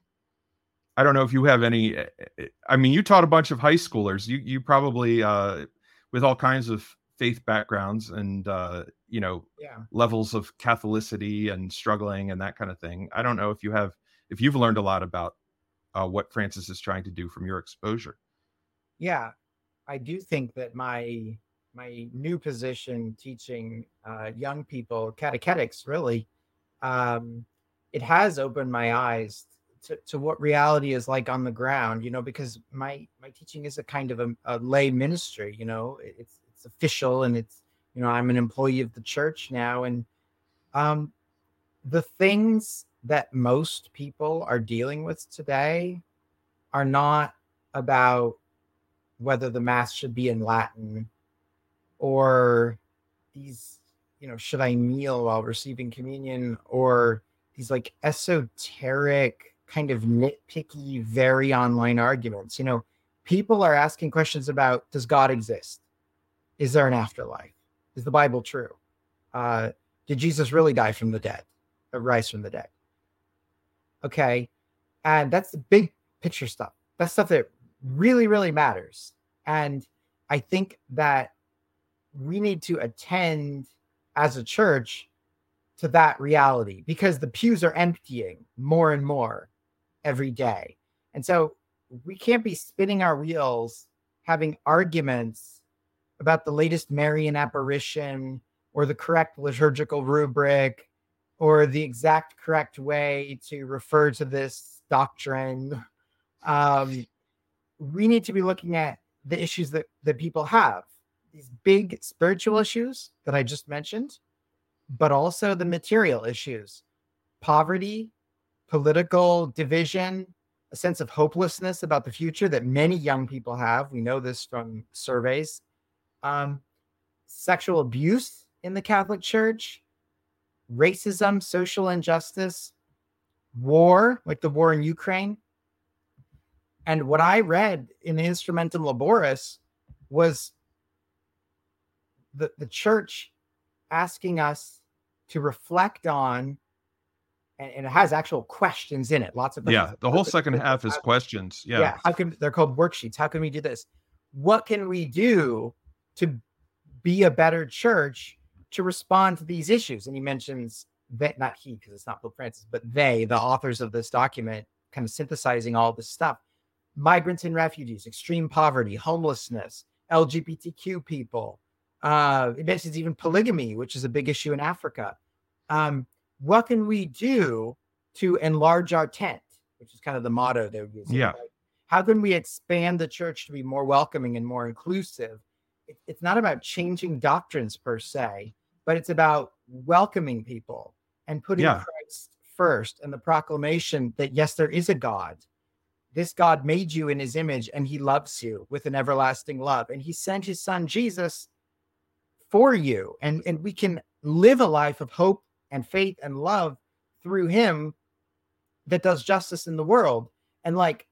I don't know if you have any. Eh, eh, I mean, you taught a bunch of high schoolers. You you probably uh, with all kinds of faith backgrounds and uh, you know yeah. levels of catholicity and struggling and that kind of thing i don't know if you have if you've learned a lot about uh, what francis is trying to do from your exposure yeah i do think that my my new position teaching uh, young people catechetics really um, it has opened my eyes to, to what reality is like on the ground you know because my my teaching is a kind of a, a lay ministry you know it's it's official and it's you know i'm an employee of the church now and um the things that most people are dealing with today are not about whether the mass should be in Latin or these, you know, should I kneel while receiving communion or these like esoteric, kind of nitpicky, very online arguments. You know, people are asking questions about does God exist? Is there an afterlife? Is the Bible true? Uh, did Jesus really die from the dead, or rise from the dead? Okay. And that's the big picture stuff. That's stuff that really, really matters. And I think that we need to attend as a church to that reality because the pews are emptying more and more every day. And so we can't be spinning our wheels having arguments about the latest Marian apparition or the correct liturgical rubric or the exact correct way to refer to this doctrine. Um, we need to be looking at the issues that, that people have, these big spiritual issues that I just mentioned, but also the material issues poverty, political division, a sense of hopelessness about the future that many young people have. We know this from surveys. Um, sexual abuse in the Catholic Church, racism, social injustice, war, like the war in Ukraine. And what I read in the Instrumentum Laboris was the, the church asking us to reflect on and, and, it has actual questions in it lots of yeah the whole second half is questions yeah. Yeah how can they're called worksheets how can we do this? What can we do to be a better church to respond to these issues? And he mentions that not he because it's not pope francis but they the authors of this document kind of synthesizing all this stuff migrants and refugees extreme poverty homelessness lgbtq people uh, it mentions even polygamy, which is a big issue in Africa. Um, what can we do to enlarge our tent, which is kind of the motto they would use. Yeah. Right? How can we expand the church to be more welcoming and more inclusive? It, it's not about changing doctrines per se, but it's about welcoming people and putting yeah. Christ first and the proclamation that yes, there is a God. This God made you in his image and he loves you with an everlasting love. And he sent his son Jesus for you. And and we can live a life of hope and faith and love through him that does justice in the world. And like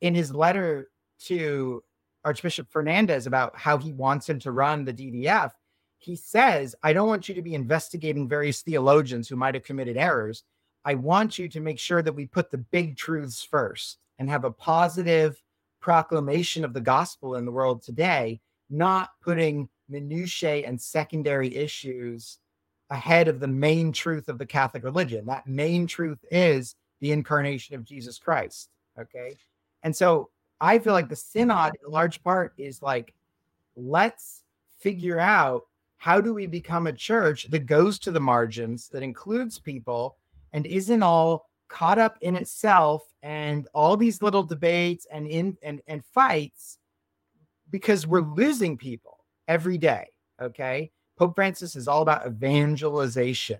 in his letter to archbishop fernandez about how he wants him to run the ddf he says i don't want you to be investigating various theologians who might have committed errors. I want you to make sure that we put the big truths first and have a positive proclamation of the gospel in the world today not putting minutiae and secondary issues ahead of the main truth of the Catholic religion. That main truth is the incarnation of Jesus Christ. Okay. And so I feel like the synod, in large part, is like, let's figure out how do we become a church that goes to the margins, that includes people, and isn't all caught up in itself and all these little debates and in and, and fights because we're losing people every day. Okay. Pope Francis is all about evangelization.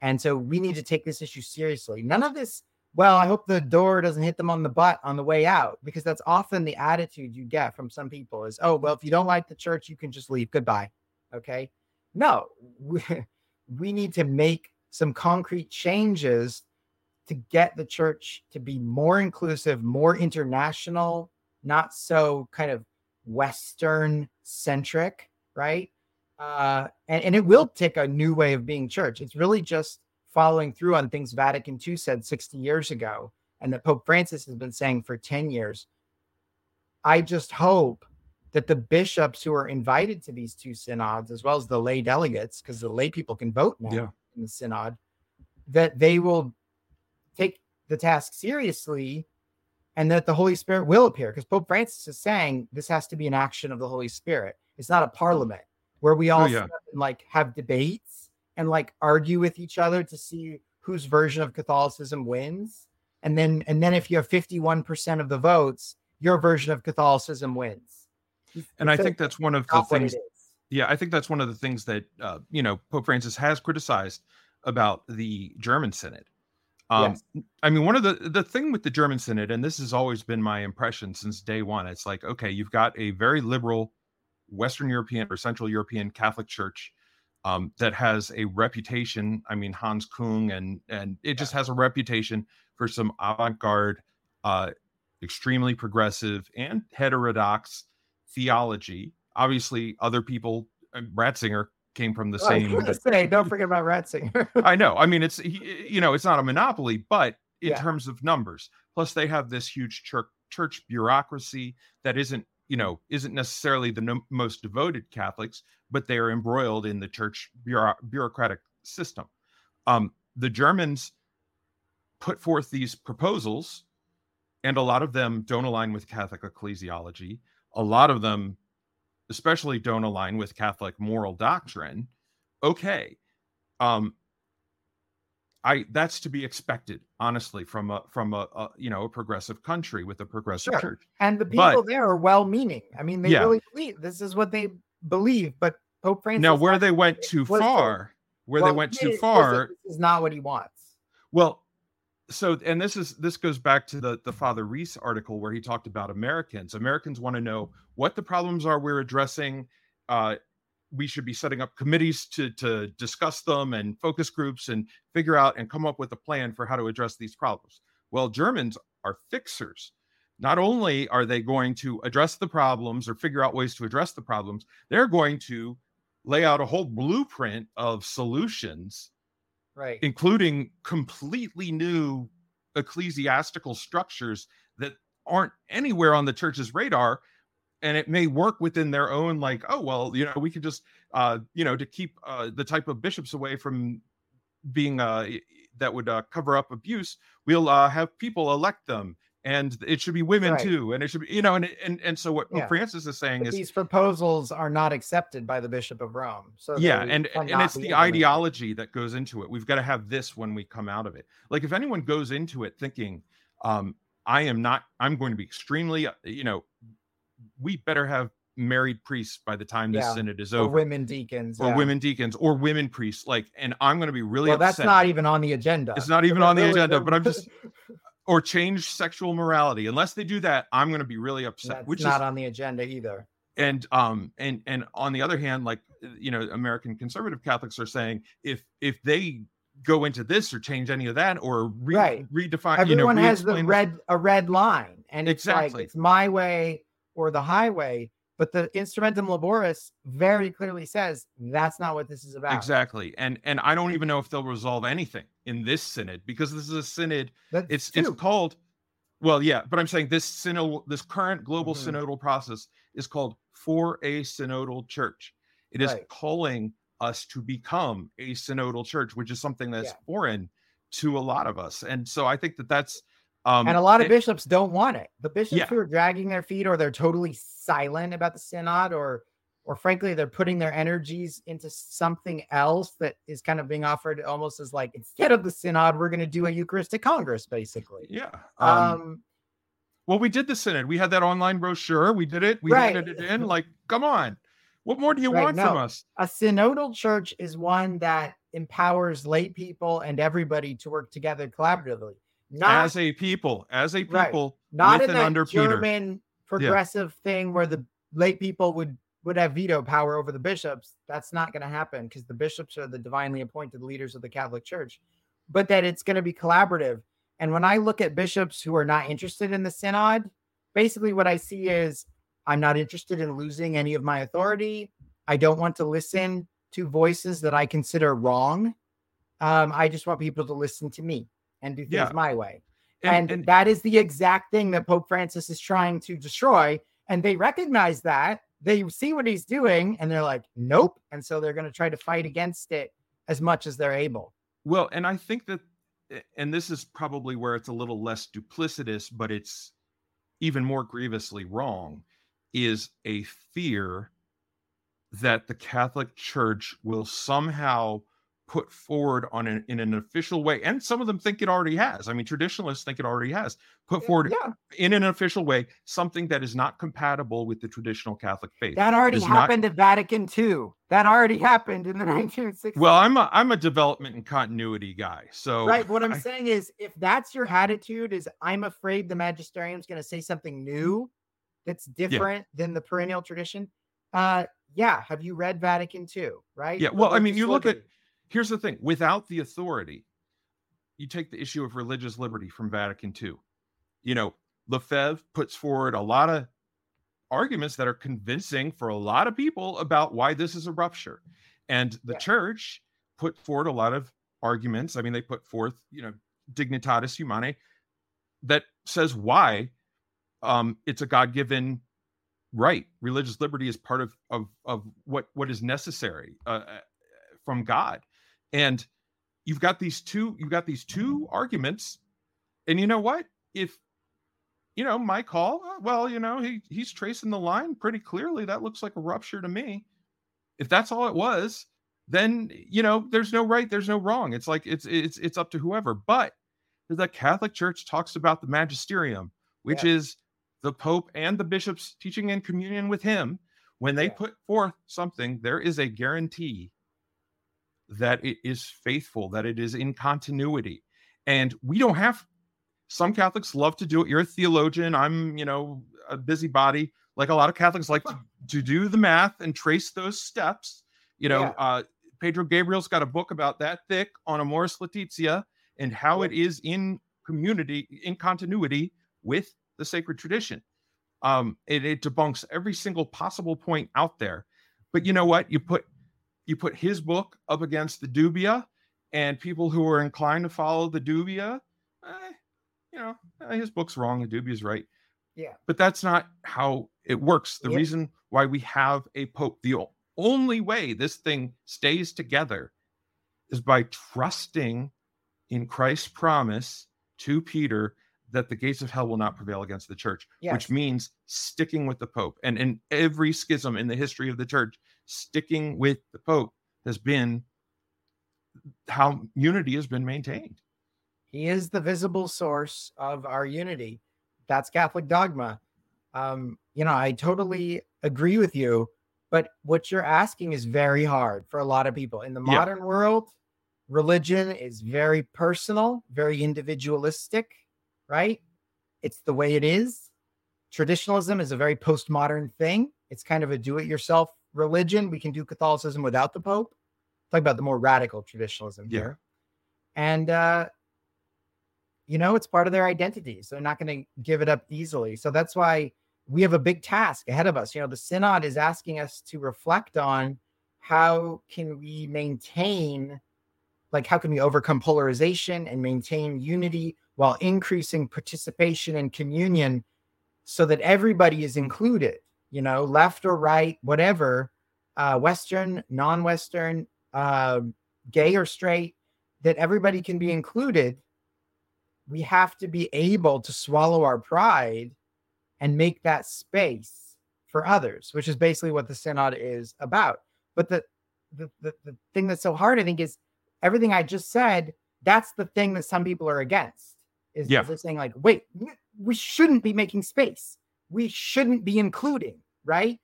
And so we need to take this issue seriously. None of this, well, I hope the door doesn't hit them on the butt on the way out, because that's often the attitude you get from some people is, oh, well, if you don't like the church, you can just leave. Goodbye. Okay. No, we, we need to make some concrete changes to get the church to be more inclusive, more international, not so kind of Western centric, right? Uh, and, and it will take a new way of being church. It's really just following through on things Vatican II said 60 years ago and that Pope Francis has been saying for 10 years. I just hope that the bishops who are invited to these two synods, as well as the lay delegates, because the lay people can vote now yeah. in the synod, that they will take the task seriously and that the Holy Spirit will appear. Because Pope Francis is saying this has to be an action of the Holy Spirit. It's not a parliament where we all oh, yeah. and, like have debates and like argue with each other to see whose version of Catholicism wins. And then and then if you have 51% of the votes, your version of Catholicism wins. And I think that's one of the things yeah, I think that's one of the things that uh, you know Pope Francis has criticized about the German synod Um, yes. I mean, one of the the thing with the German Synod, and this has always been my impression since day one, it's like, okay, you've got a very liberal Western European or Central European Catholic Church um, that has a reputation. I mean, Hans Kung, and and it just has a reputation for some avant-garde, uh, extremely progressive and heterodox theology. Obviously, other people, uh, Ratzinger came from the oh, same. I say, don't forget about Ratzinger. I know. I mean, it's you know, it's not a monopoly, but in yeah. terms of numbers, plus they have this huge church church bureaucracy that isn't you know isn't necessarily the no- most devoted Catholics, but they are embroiled in the church bureau- bureaucratic system. Um, the Germans put forth these proposals, and a lot of them don't align with Catholic ecclesiology. A lot of them, especially, don't align with Catholic moral doctrine. Okay, um, I that's to be expected, honestly, from a from a, a you know a progressive country with a progressive sure. church. And the people but, there are well-meaning. I mean, they yeah. really believe this is what they believe. But Pope Francis now, where they went too far, where well, they went too far, is not what he wants. Well, so and this is this goes back to the the Father Reese article where he talked about Americans. Americans want to know what the problems are we're addressing. Uh, we should be setting up committees to to discuss them and focus groups and figure out and come up with a plan for how to address these problems. Well, Germans are fixers. Not only are they going to address the problems or figure out ways to address the problems, they're going to lay out a whole blueprint of solutions, right, including completely new ecclesiastical structures that aren't anywhere on the church's radar and it may work within their own like oh well you know we could just uh you know to keep uh the type of bishops away from being uh that would uh, cover up abuse we'll uh have people elect them and it should be women right. too and it should be you know and and and so what yeah. francis is saying but is these proposals are not accepted by the bishop of rome so yeah and and it's the ideology that goes into it we've got to have this when we come out of it like if anyone goes into it thinking um i am not i'm going to be extremely uh, you know we better have married priests by the time this yeah. synod is over. Or women deacons. Or yeah. women deacons or women priests. Like, and I'm going to be really well, upset. that's not even on the agenda. It's not even on the agenda, but I'm just or change sexual morality. Unless they do that, I'm going to be really upset. That's which not is, on the agenda either. And um and and on the other hand, like you know, American conservative Catholics are saying if if they go into this or change any of that or re- right. redefine, everyone you know, has the red a red line, and it's exactly. like it's my way or the highway. But the instrumentum laboris very clearly says that's not what this is about. Exactly. And and I don't even know if they'll resolve anything in this synod because this is a synod. That's it's true. it's called well, yeah, but I'm saying this synod this current global mm-hmm. synodal process is called for a synodal church. It is right. calling us to become a synodal church, which is something that's yeah. foreign to a lot of us. And so I think that that's um, and a lot of it, bishops don't want it. The bishops yeah. who are dragging their feet, or they're totally silent about the synod, or, or frankly, they're putting their energies into something else that is kind of being offered almost as like instead of the synod, we're going to do a Eucharistic Congress, basically. Yeah. Um, um, well, we did the synod. We had that online brochure. We did it. We right. handed it in. Like, come on. What more do you right, want no, from us? A synodal church is one that empowers lay people and everybody to work together collaboratively. Not as a people, as a people, right. not in that under German progressive yeah. thing where the lay people would would have veto power over the bishops. That's not going to happen because the bishops are the divinely appointed leaders of the Catholic Church. But that it's going to be collaborative. And when I look at bishops who are not interested in the synod, basically what I see is I'm not interested in losing any of my authority. I don't want to listen to voices that I consider wrong. Um, I just want people to listen to me and do things yeah. my way. And, and, and that is the exact thing that Pope Francis is trying to destroy. And they recognize that. They see what he's doing and they're like, nope. And so they're going to try to fight against it as much as they're able. Well, and I think that, and this is probably where it's a little less duplicitous, but it's even more grievously wrong, is a fear that the Catholic Church will somehow put forward on an, in an official way and some of them think it already has i mean traditionalists think it already has put forward yeah. in an official way something that is not compatible with the traditional catholic faith That already happened not, at Vatican II. That already happened in the 1960s. well i'm a i'm a development and continuity guy so right. What I'm I- saying is, if that's your attitude, is I'm afraid the magisterium's going to say something new that's different than the perennial tradition. Uh, yeah. Have you read Vatican II? Right. Yeah, well, I mean, you look at-. Here's the thing without the authority you take the issue of religious liberty from vatican ii you know lefebvre puts forward a lot of arguments that are convincing for a lot of people about why this is a rupture. And the Yeah. church put forward a lot of arguments i mean they put forth you know dignitatis humanae that says why um it's a god-given right. Religious liberty is part of of of what what is necessary uh, uh, from god and you've got these two you've got these two arguments. And you know what? If you know my call uh, well you know he he's tracing the line pretty clearly. That looks like a rupture to me. If that's all it was then you know there's no right there's no wrong. It's like it's it's it's up to whoever. But the catholic church talks about the magisterium which is the pope and the bishops teaching in communion with him. When they Yeah. put forth something there is a guarantee that it is faithful that it is in continuity and we don't have some catholics love to do it. You're a theologian i'm you know a busybody. Like a lot of catholics like to, to do the math and trace those steps. You know Yeah. uh pedro gabriel's got a book about that thick on amoris laetitia and how it is in community in continuity with the sacred tradition. Um it, it debunks every single possible point out there. But you know what? You put you put his book up against the dubia and people who are inclined to follow the dubia eh, you know eh, his book's wrong the dubia's right Yeah. but that's not how it works the Yep. reason why we have a pope the only way this thing stays together is by trusting in christ's promise to peter that the gates of hell will not prevail against the church Yes. which means sticking with the pope and in every schism in the history of the church sticking with the pope has been how unity has been maintained He is the visible source of our unity. That's Catholic dogma. Um, you know, I totally agree with you, but what you're asking is very hard for a lot of people. In the Yeah. modern world, religion is very personal, very individualistic, right? It's the way it is. Traditionalism is a very postmodern thing. It's kind of a do it yourself religion. We can do Catholicism without the Pope. Talk about the more radical traditionalism Yeah. here. And uh, you know, it's part of their identity. So they're not going to give it up easily. So that's why we have a big task ahead of us. You know, the synod is asking us to reflect on how can we maintain like how can we overcome polarization and maintain unity while increasing participation and communion so that everybody is included, you know, left or right, whatever, uh, Western, non Western, uh, gay or straight, that everybody can be included. We have to be able to swallow our pride and make that space for others, which is basically what the synod is about. But the the, the, the thing that's so hard, I think, is everything I just said. That's the thing that some people are against. Is, Yeah. is they're saying like, wait, we shouldn't be making space. We shouldn't be including, right?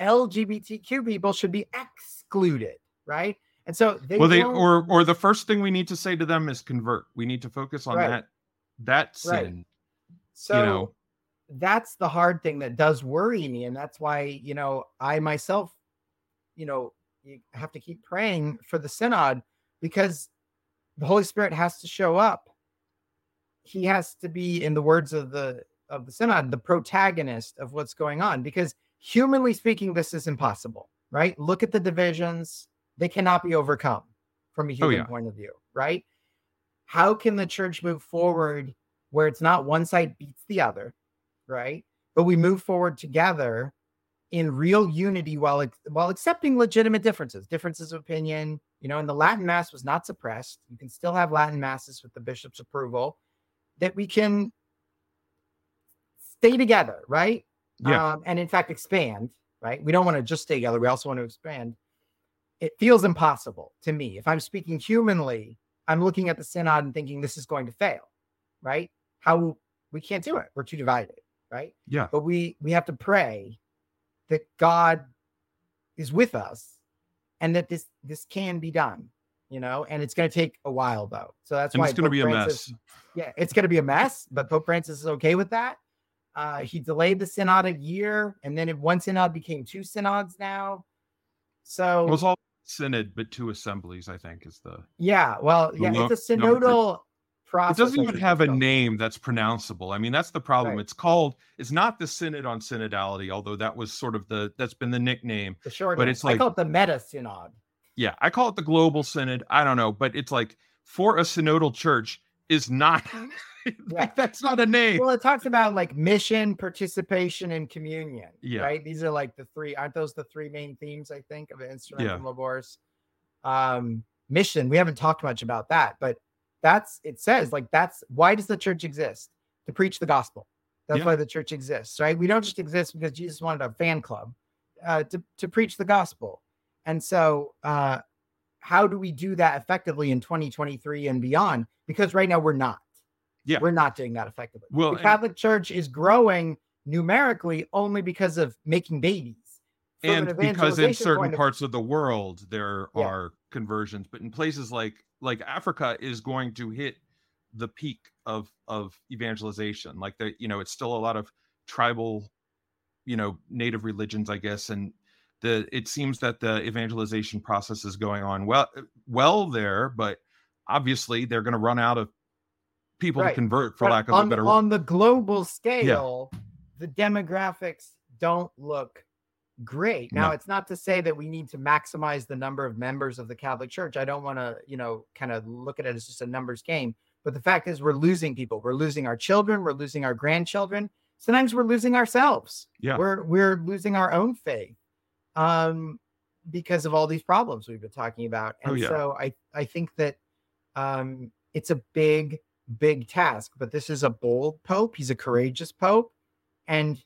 LGBTQ people should be excluded, right? And so they well they or or the first thing we need to say to them is convert we need to focus on Right. that that Right. sin So know. that's the hard thing that does worry me. And that's why, you know, I myself, you know, you have to keep praying for the synod because the Holy Spirit has to show up. He has to be, in the words of the of the synod, the protagonist of what's going on. Because humanly speaking, this is impossible, right? Look at the divisions; they cannot be overcome from a Oh, human yeah. point of view, right? How can the church move forward where it's not one side beats the other, right? But we move forward together in real unity while while accepting legitimate differences, differences of opinion. You know, and the Latin Mass was not suppressed. You can still have Latin masses with the bishop's approval. That we can stay together, right? Yeah. Um, and in fact, expand. Right? We don't want to just stay together. We also want to expand. it feels impossible to me. If I'm speaking humanly, I'm looking at the synod and thinking this is going to fail, right? How we can't do it. We're too divided, right? Yeah. But we we have to pray that God is with us and that this this can be done, you know, and it's going to take a while though. So that's and why it's going to be a Francis, mess. Yeah, it's going to be a mess, but Pope Francis is okay with that. Uh, he delayed the synod a year, and then it, one synod became two synods now. So It was all synod, but two assemblies, I think, is the. yeah, well, yeah, lo- it's a synodal It process. It doesn't even have a name that's pronounceable. I mean, that's the problem. Right. It's called. It's not the synod on synodality, although that was sort of the that's been the nickname. The short, but name. it's I like- call it the meta synod. Yeah, I call it the global synod. I don't know, but it's like for a synodal church is not. Yeah. that's not a name. Well, it talks about like mission, participation, and communion. Yeah. Right. These are like the three. Aren't those the three main themes? I think of Instrumentum Yeah. Laboris. Um, mission. We haven't talked much about that, but that's it says like that's why does the church exist to preach the gospel. That's Yeah. why the church exists, right? We don't just exist because Jesus wanted a fan club uh, to to preach the gospel, and so uh, how do we do that effectively in 2023 and beyond? Because right now we're not. Yeah. we're not doing that effectively. Well, the and- Catholic Church is growing numerically only because of making babies. From an and because in certain of- parts of the world there Yeah. are conversions but in places like like africa is going to hit the peak of of evangelization like the you know it's still a lot of tribal you know native religions i guess and the it seems that the evangelization process is going on well well there but obviously they're going to run out of people Right. to convert for But lack of on, a better word. on the global scale, the demographics don't look great. Now, No. it's not to say that we need to maximize the number of members of the Catholic Church. I don't want to, you know, kind of look at it as just a numbers game. But the fact is, we're losing people. We're losing our children. We're losing our grandchildren. Sometimes we're losing ourselves. Yeah. We're we're losing our own faith, um, because of all these problems we've been talking about. And Oh, yeah. so I I think that um, it's a big big task. But this is a bold pope. He's a courageous pope, and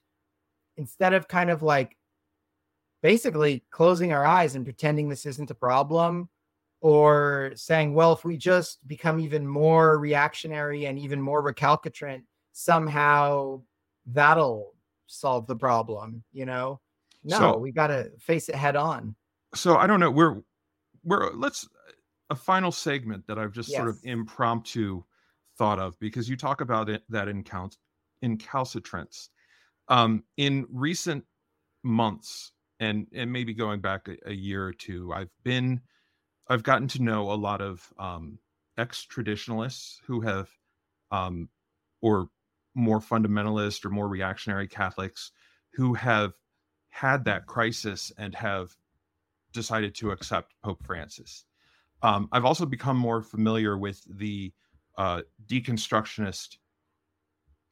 instead of kind of like basically closing our eyes and pretending this isn't a problem or saying well if we just become even more reactionary and even more recalcitrant somehow that'll solve the problem you know no So- we got to face it head on so I don't know. We're we're let's a final segment that I've just sort of impromptu thought of because you talk about it that in count incalcitrance. Um, in recent months and and maybe going back a, a year or two, I've been I've gotten to know a lot of um, ex-traditionalists who have um, or more fundamentalist or more reactionary Catholics who have had that crisis and have decided to accept Pope Francis. Um, I've also become more familiar with the uh, deconstructionist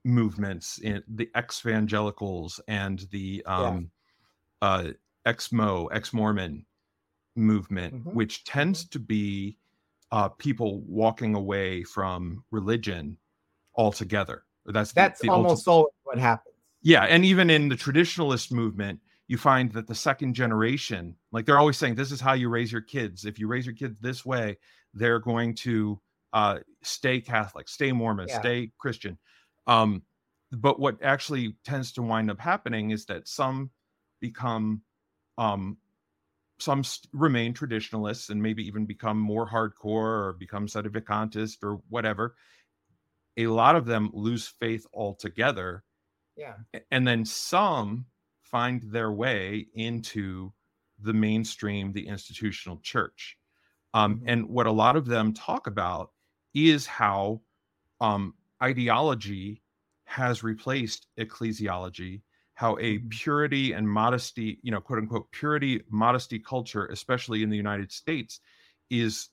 movements in the ex-evangelicals and the um, uh, ex-mo, ex-Mormon movement, Mhm. which tends to be uh, people walking away from religion altogether. That's the- that's the ulti- almost always what happens yeah, and even in the traditionalist movement, you find that the second generation, like they're always saying, this is how you raise your kids. If you raise your kids this way, they're going to uh, stay Catholic, stay Mormon, Yeah. stay Christian. Um, but what actually tends to wind up happening is that some become, um, some st- remain traditionalists and maybe even become more hardcore or become sedevacantist or whatever. A lot of them lose faith altogether yeah and then some find their way into the mainstream the institutional church um, Mhm. and what a lot of them talk about is how um, ideology has replaced ecclesiology how a Mhm. purity and modesty you know quote unquote purity modesty culture especially in the united states is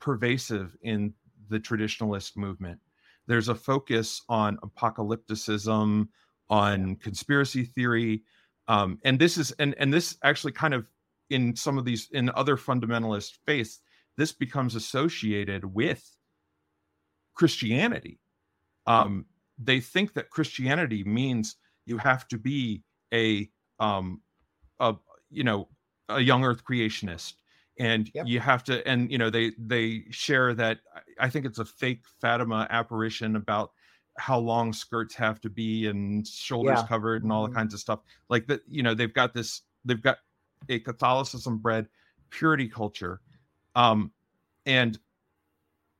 pervasive in the traditionalist movement there's a focus on apocalypticism on conspiracy theory um, and this is and and this actually kind of in some of these in other fundamentalist faiths this becomes associated with christianity um, they think that christianity means you have to be a um a you know a young earth creationist and Yep. you have to and you know they they share that I- i think it's a fake fatima apparition about how long skirts have to be and shoulders Yeah. covered and all Mhm. the kinds of stuff like that you know they've got this they've got a catholicism bred purity culture um and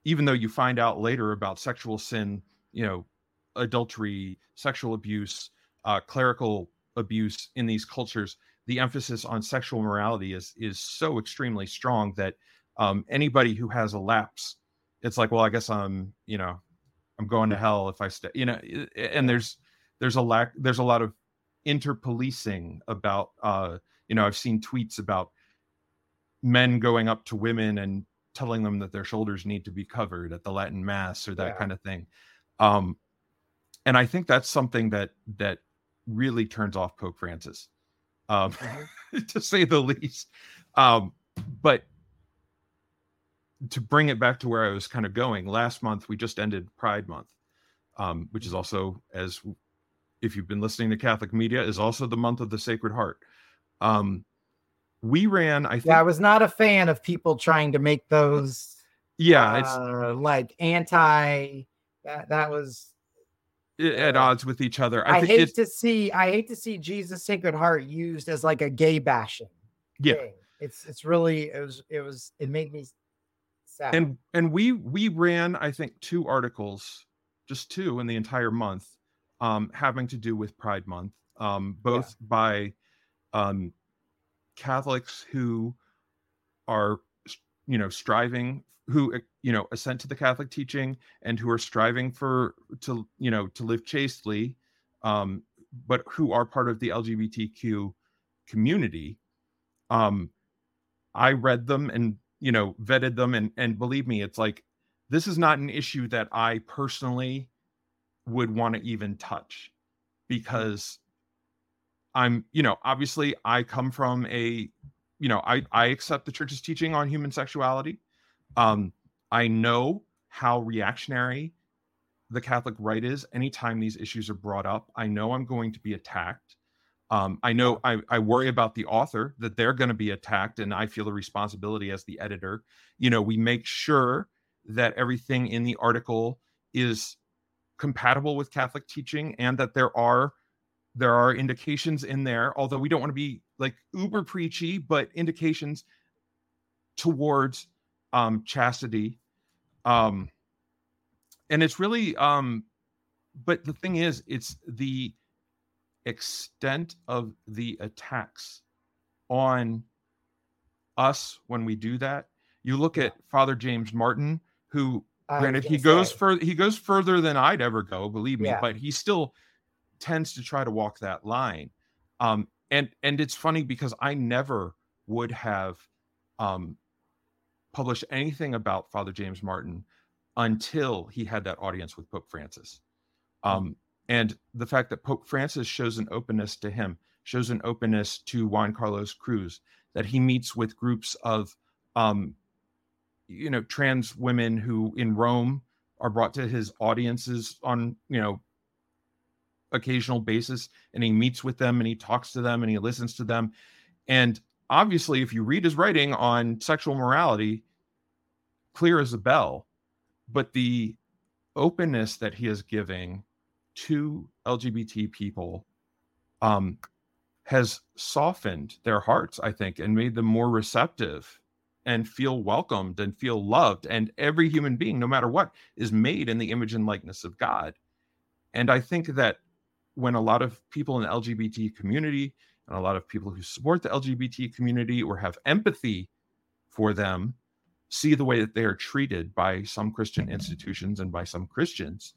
even though you find out later about sexual sin you know adultery sexual abuse uh clerical abuse in these cultures the emphasis on sexual morality is is so extremely strong that um anybody who has a lapse it's like well i guess i'm you know i'm going to hell if i stay you know and there's there's a lack there's a lot of interpolicing about uh you know i've seen tweets about men going up to women and telling them that their shoulders need to be covered at the latin mass or that Yeah. kind of thing um and i think that's something that that really turns off pope francis um Mhm. to say the least um but to bring it back to where i was kind of going last month we just ended pride month um which is also as if you've been listening to catholic media is also the month of the sacred heart um we ran i think Yeah, I was not a fan of people trying to make those yeah it's uh, like anti that that was at uh, odds with each other I, i, hate it's to see I hate to see Jesus Sacred Heart used as like a gay bashing. Yeah. thing. It's it's really it was it was it made me sad. and and we we ran i think two articles just two in the entire month um having to do with pride month um both by um catholics who are you know striving who you know assent to the catholic teaching and who are striving for to you know to live chastely um but who are part of the lgbtq community um i read them and you know vetted them and and believe me it's like this is not an issue that i personally would want to even touch because i'm you know obviously i come from a you know i i accept the church's teaching on human sexuality. Um i know how reactionary the catholic right is anytime these issues are brought up. I know i'm going to be attacked um, I know I, I worry about the author that they're going to be attacked, and I feel a responsibility as the editor. You know, we make sure that everything in the article is compatible with Catholic teaching, and that there are there are indications in there, although we don't want to be like uber preachy, but indications towards um, chastity. Um, and it's really, um, but the thing is, it's the extent of the attacks on us when we do that. You look at Father James Martin, who I granted he goes say, further he goes further than I'd ever go, believe me, Yeah. but he still tends to try to walk that line. Um and and it's funny because I never would have um published anything about Father James Martin until he had that audience with Pope Francis. Um and the fact that Pope Francis shows an openness to him, shows an openness to Juan Carlos Cruz, that he meets with groups of um you know trans women who in Rome are brought to his audiences on you know occasional basis and he meets with them and he talks to them and he listens to them. And obviously if you read his writing on sexual morality clear as a bell but the openness that he is giving to lgbt people um has softened their hearts i think and made them more receptive and feel welcomed and feel loved. And every human being no matter what is made in the image and likeness of god. And i think that when a lot of people in the lgbt community and a lot of people who support the lgbt community or have empathy for them see the way that they are treated by some christian institutions and by some christians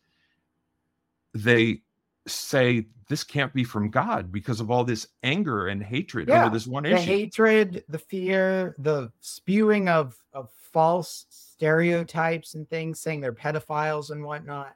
they say this can't be from god because of all this anger and hatred Yeah, over this one the issue The hatred, the fear, the spewing of of false stereotypes and things, saying they're pedophiles and whatnot.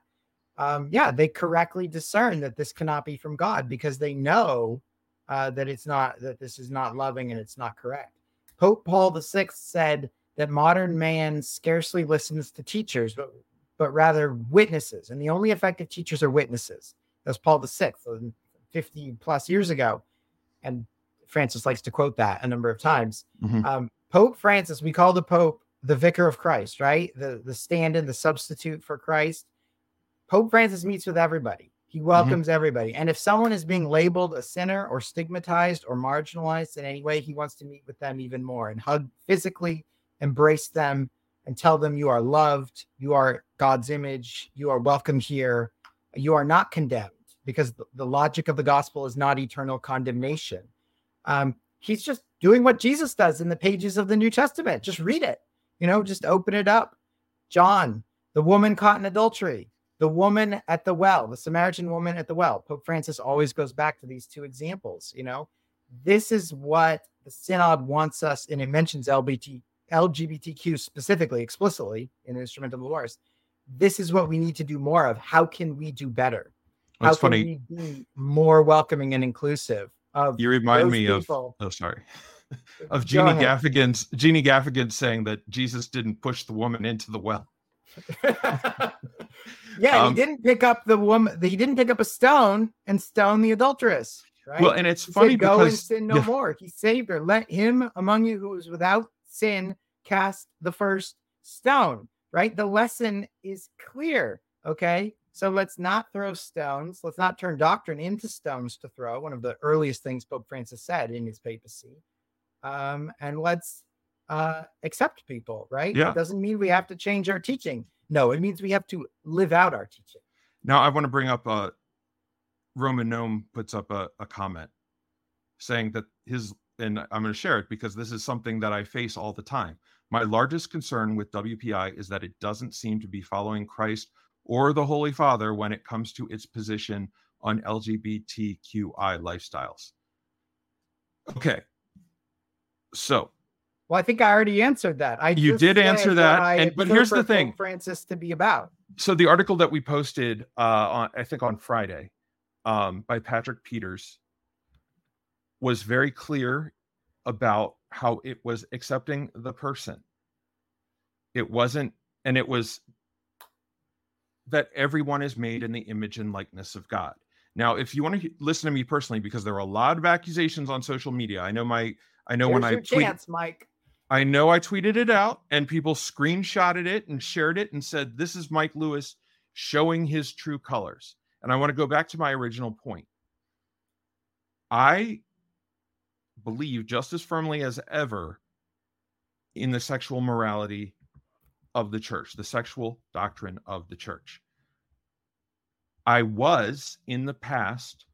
Um, yeah, they correctly discern that this cannot be from God because they know uh, that it's not that this is not loving and it's not correct. Pope Paul VI said that modern man scarcely listens to teachers, but but rather witnesses, and the only effective teachers are witnesses. That's Paul VI, um, 50 plus years ago. And Francis likes to quote that a number of times. Mhm. Um, Pope Francis, we call the Pope the vicar of Christ, right? The the stand-in, the substitute for Christ. Pope Francis meets with everybody. He mm-hmm. welcomes mm-hmm. everybody. And if someone is being labeled a sinner or stigmatized or marginalized in any way, he wants to meet with them even more and hug physically, embrace them, and tell them you are loved, you are God's image, you are welcome here, you are not condemned because the logic of the gospel is not eternal condemnation. Um, he's just doing what Jesus does in the pages of the New Testament. Just read it, you know, just open it up. John, the woman caught in adultery, the woman at the well, the Samaritan woman at the well. Pope Francis always goes back to these two examples, you know. This is what the synod wants us, and it mentions LBT, LGBTQ specifically, explicitly in the Instrumentum Laboris. This is what we need to do more of. How can we do better? How That's can funny. we be more welcoming and inclusive of you remind me people? of oh sorry of Jeannie Gaffigan's Jeannie Gaffigan saying that Jesus didn't push the woman into the well. yeah, um, he didn't pick up the woman. He didn't pick up a stone and stone the adulteress. Right. Well, and it's he funny said, because go and sin no yeah. more. He saved her. Let him among you who is without sin cast the first stone. Right. The lesson is clear. Okay. So let's not throw stones. Let's not turn doctrine into stones to throw. One of the earliest things Pope Francis said in his papacy. Um, and let's uh, accept people, right? Yeah. It doesn't mean we have to change our teaching. No, it means we have to live out our teaching. Now, I want to bring up uh, Roman Gnome puts up a, a comment saying that his, and I'm going to share it because this is something that I face all the time. My largest concern with WPI is that it doesn't seem to be following Christ or the Holy Father when it comes to its position on LGBTQI lifestyles. Okay. So, well, I think I already answered that. I you did answer that, and but here's the thing, Francis, to be about. So the article that we posted, uh, on I think on Friday, um, by Patrick Peters, was very clear about how it was accepting the person. It wasn't, and it was that everyone is made in the image and likeness of God. Now, if you want to listen to me personally, because there are a lot of accusations on social media, I know my, I know Here's when I tweet, chance, Mike. I know I tweeted it out and people screenshotted it and shared it and said, "This is Mike Lewis showing his true colors." And I want to go back to my original point. I believe just as firmly as ever in the sexual morality of the church, the sexual doctrine of the church. I was in the past,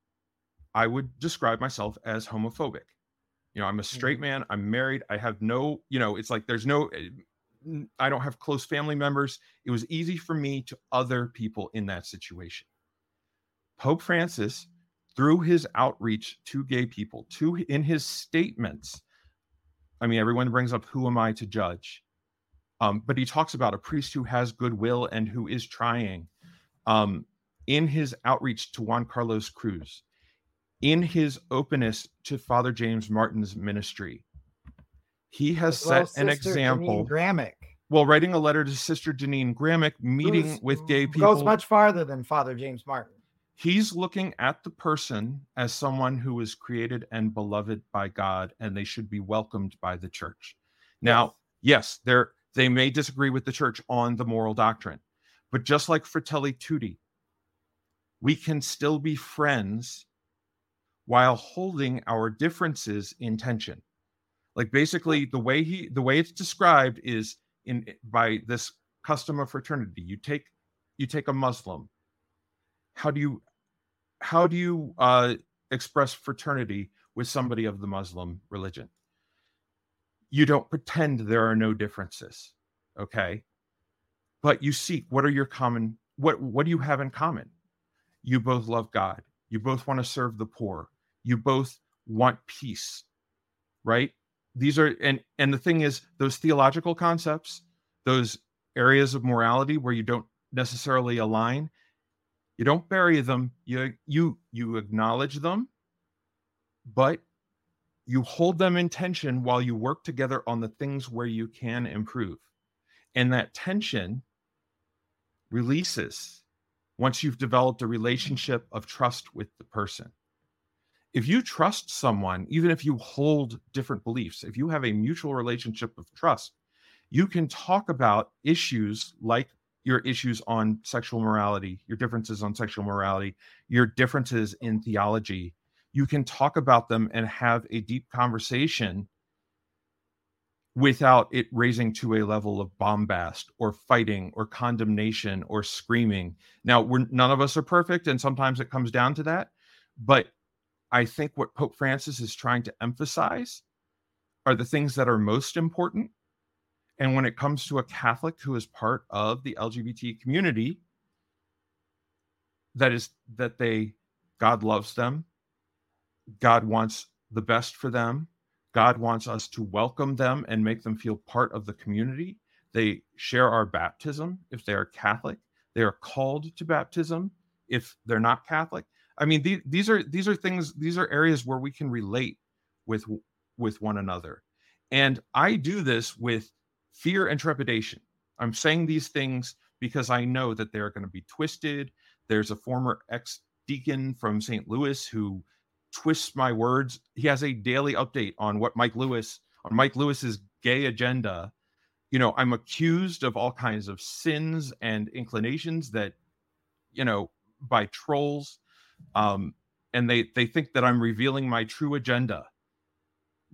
I would describe myself as homophobic. You know, I'm a straight mm-hmm. man, I'm married, I have no, you know, it's like there's no, eh, I don't have close family members. It was easy for me to other people in that situation. Pope Francis, through his outreach to gay people, to in his statements, I mean, everyone brings up, who am I to judge? Um, but he talks about a priest who has goodwill and who is trying. Um, in his outreach to Juan Carlos Cruz, in his openness to Father James Martin's ministry, he has well, set an example. Gramick. Well, writing a letter to Sister Jeannine Gramick, meeting Who's, with gay people goes much farther than Father James Martin. He's looking at the person as someone who is created and beloved by God, and they should be welcomed by the church. Now, yes, there they may disagree with the church on the moral doctrine. But just like Fratelli Tutti, we can still be friends while holding our differences in tension. Like basically the way he the way it's described is in by this custom of fraternity. You take you take a Muslim. How do you how do you uh, express fraternity with somebody of the Muslim religion? you don't pretend there are no differences okay? But you seek what are your common what what do you have in common? You both love god. You both want to serve the poor. You both want peace right? These are and and the thing is those theological concepts those areas of morality where you don't necessarily align you don't bury them you you you acknowledge them but you hold them in tension while you work together on the things where you can improve. And that tension releases once you've developed a relationship of trust with the person. if you trust someone, even if you hold different beliefs, if you have a mutual relationship of trust, you can talk about issues like your issues on sexual morality, your differences on sexual morality, your differences in theology. You can talk about them and have a deep conversation without it raising to a level of bombast or fighting or condemnation or screaming. Now, we're none of us are perfect, and sometimes it comes down to that. But I think what Pope Francis is trying to emphasize are the things that are most important. And when it comes to a Catholic who is part of the LGBT community, that is that they God loves them. God wants the best for them God wants us to welcome them and make them feel part of the community. They share our baptism if they are Catholic. They are called to baptism if they're not Catholic. I mean, these, are these are things. These are areas where we can relate with with one another. And I do this with fear and trepidation. I'm saying these things because I know that they're going to be twisted. There's a former ex deacon from St. Louis who twists my words. He has a daily update on what Mike Lewis on Mike Lewis's gay agenda. You know, I'm accused of all kinds of sins and inclinations that, you know, by trolls. Um, and they they think that I'm revealing my true agenda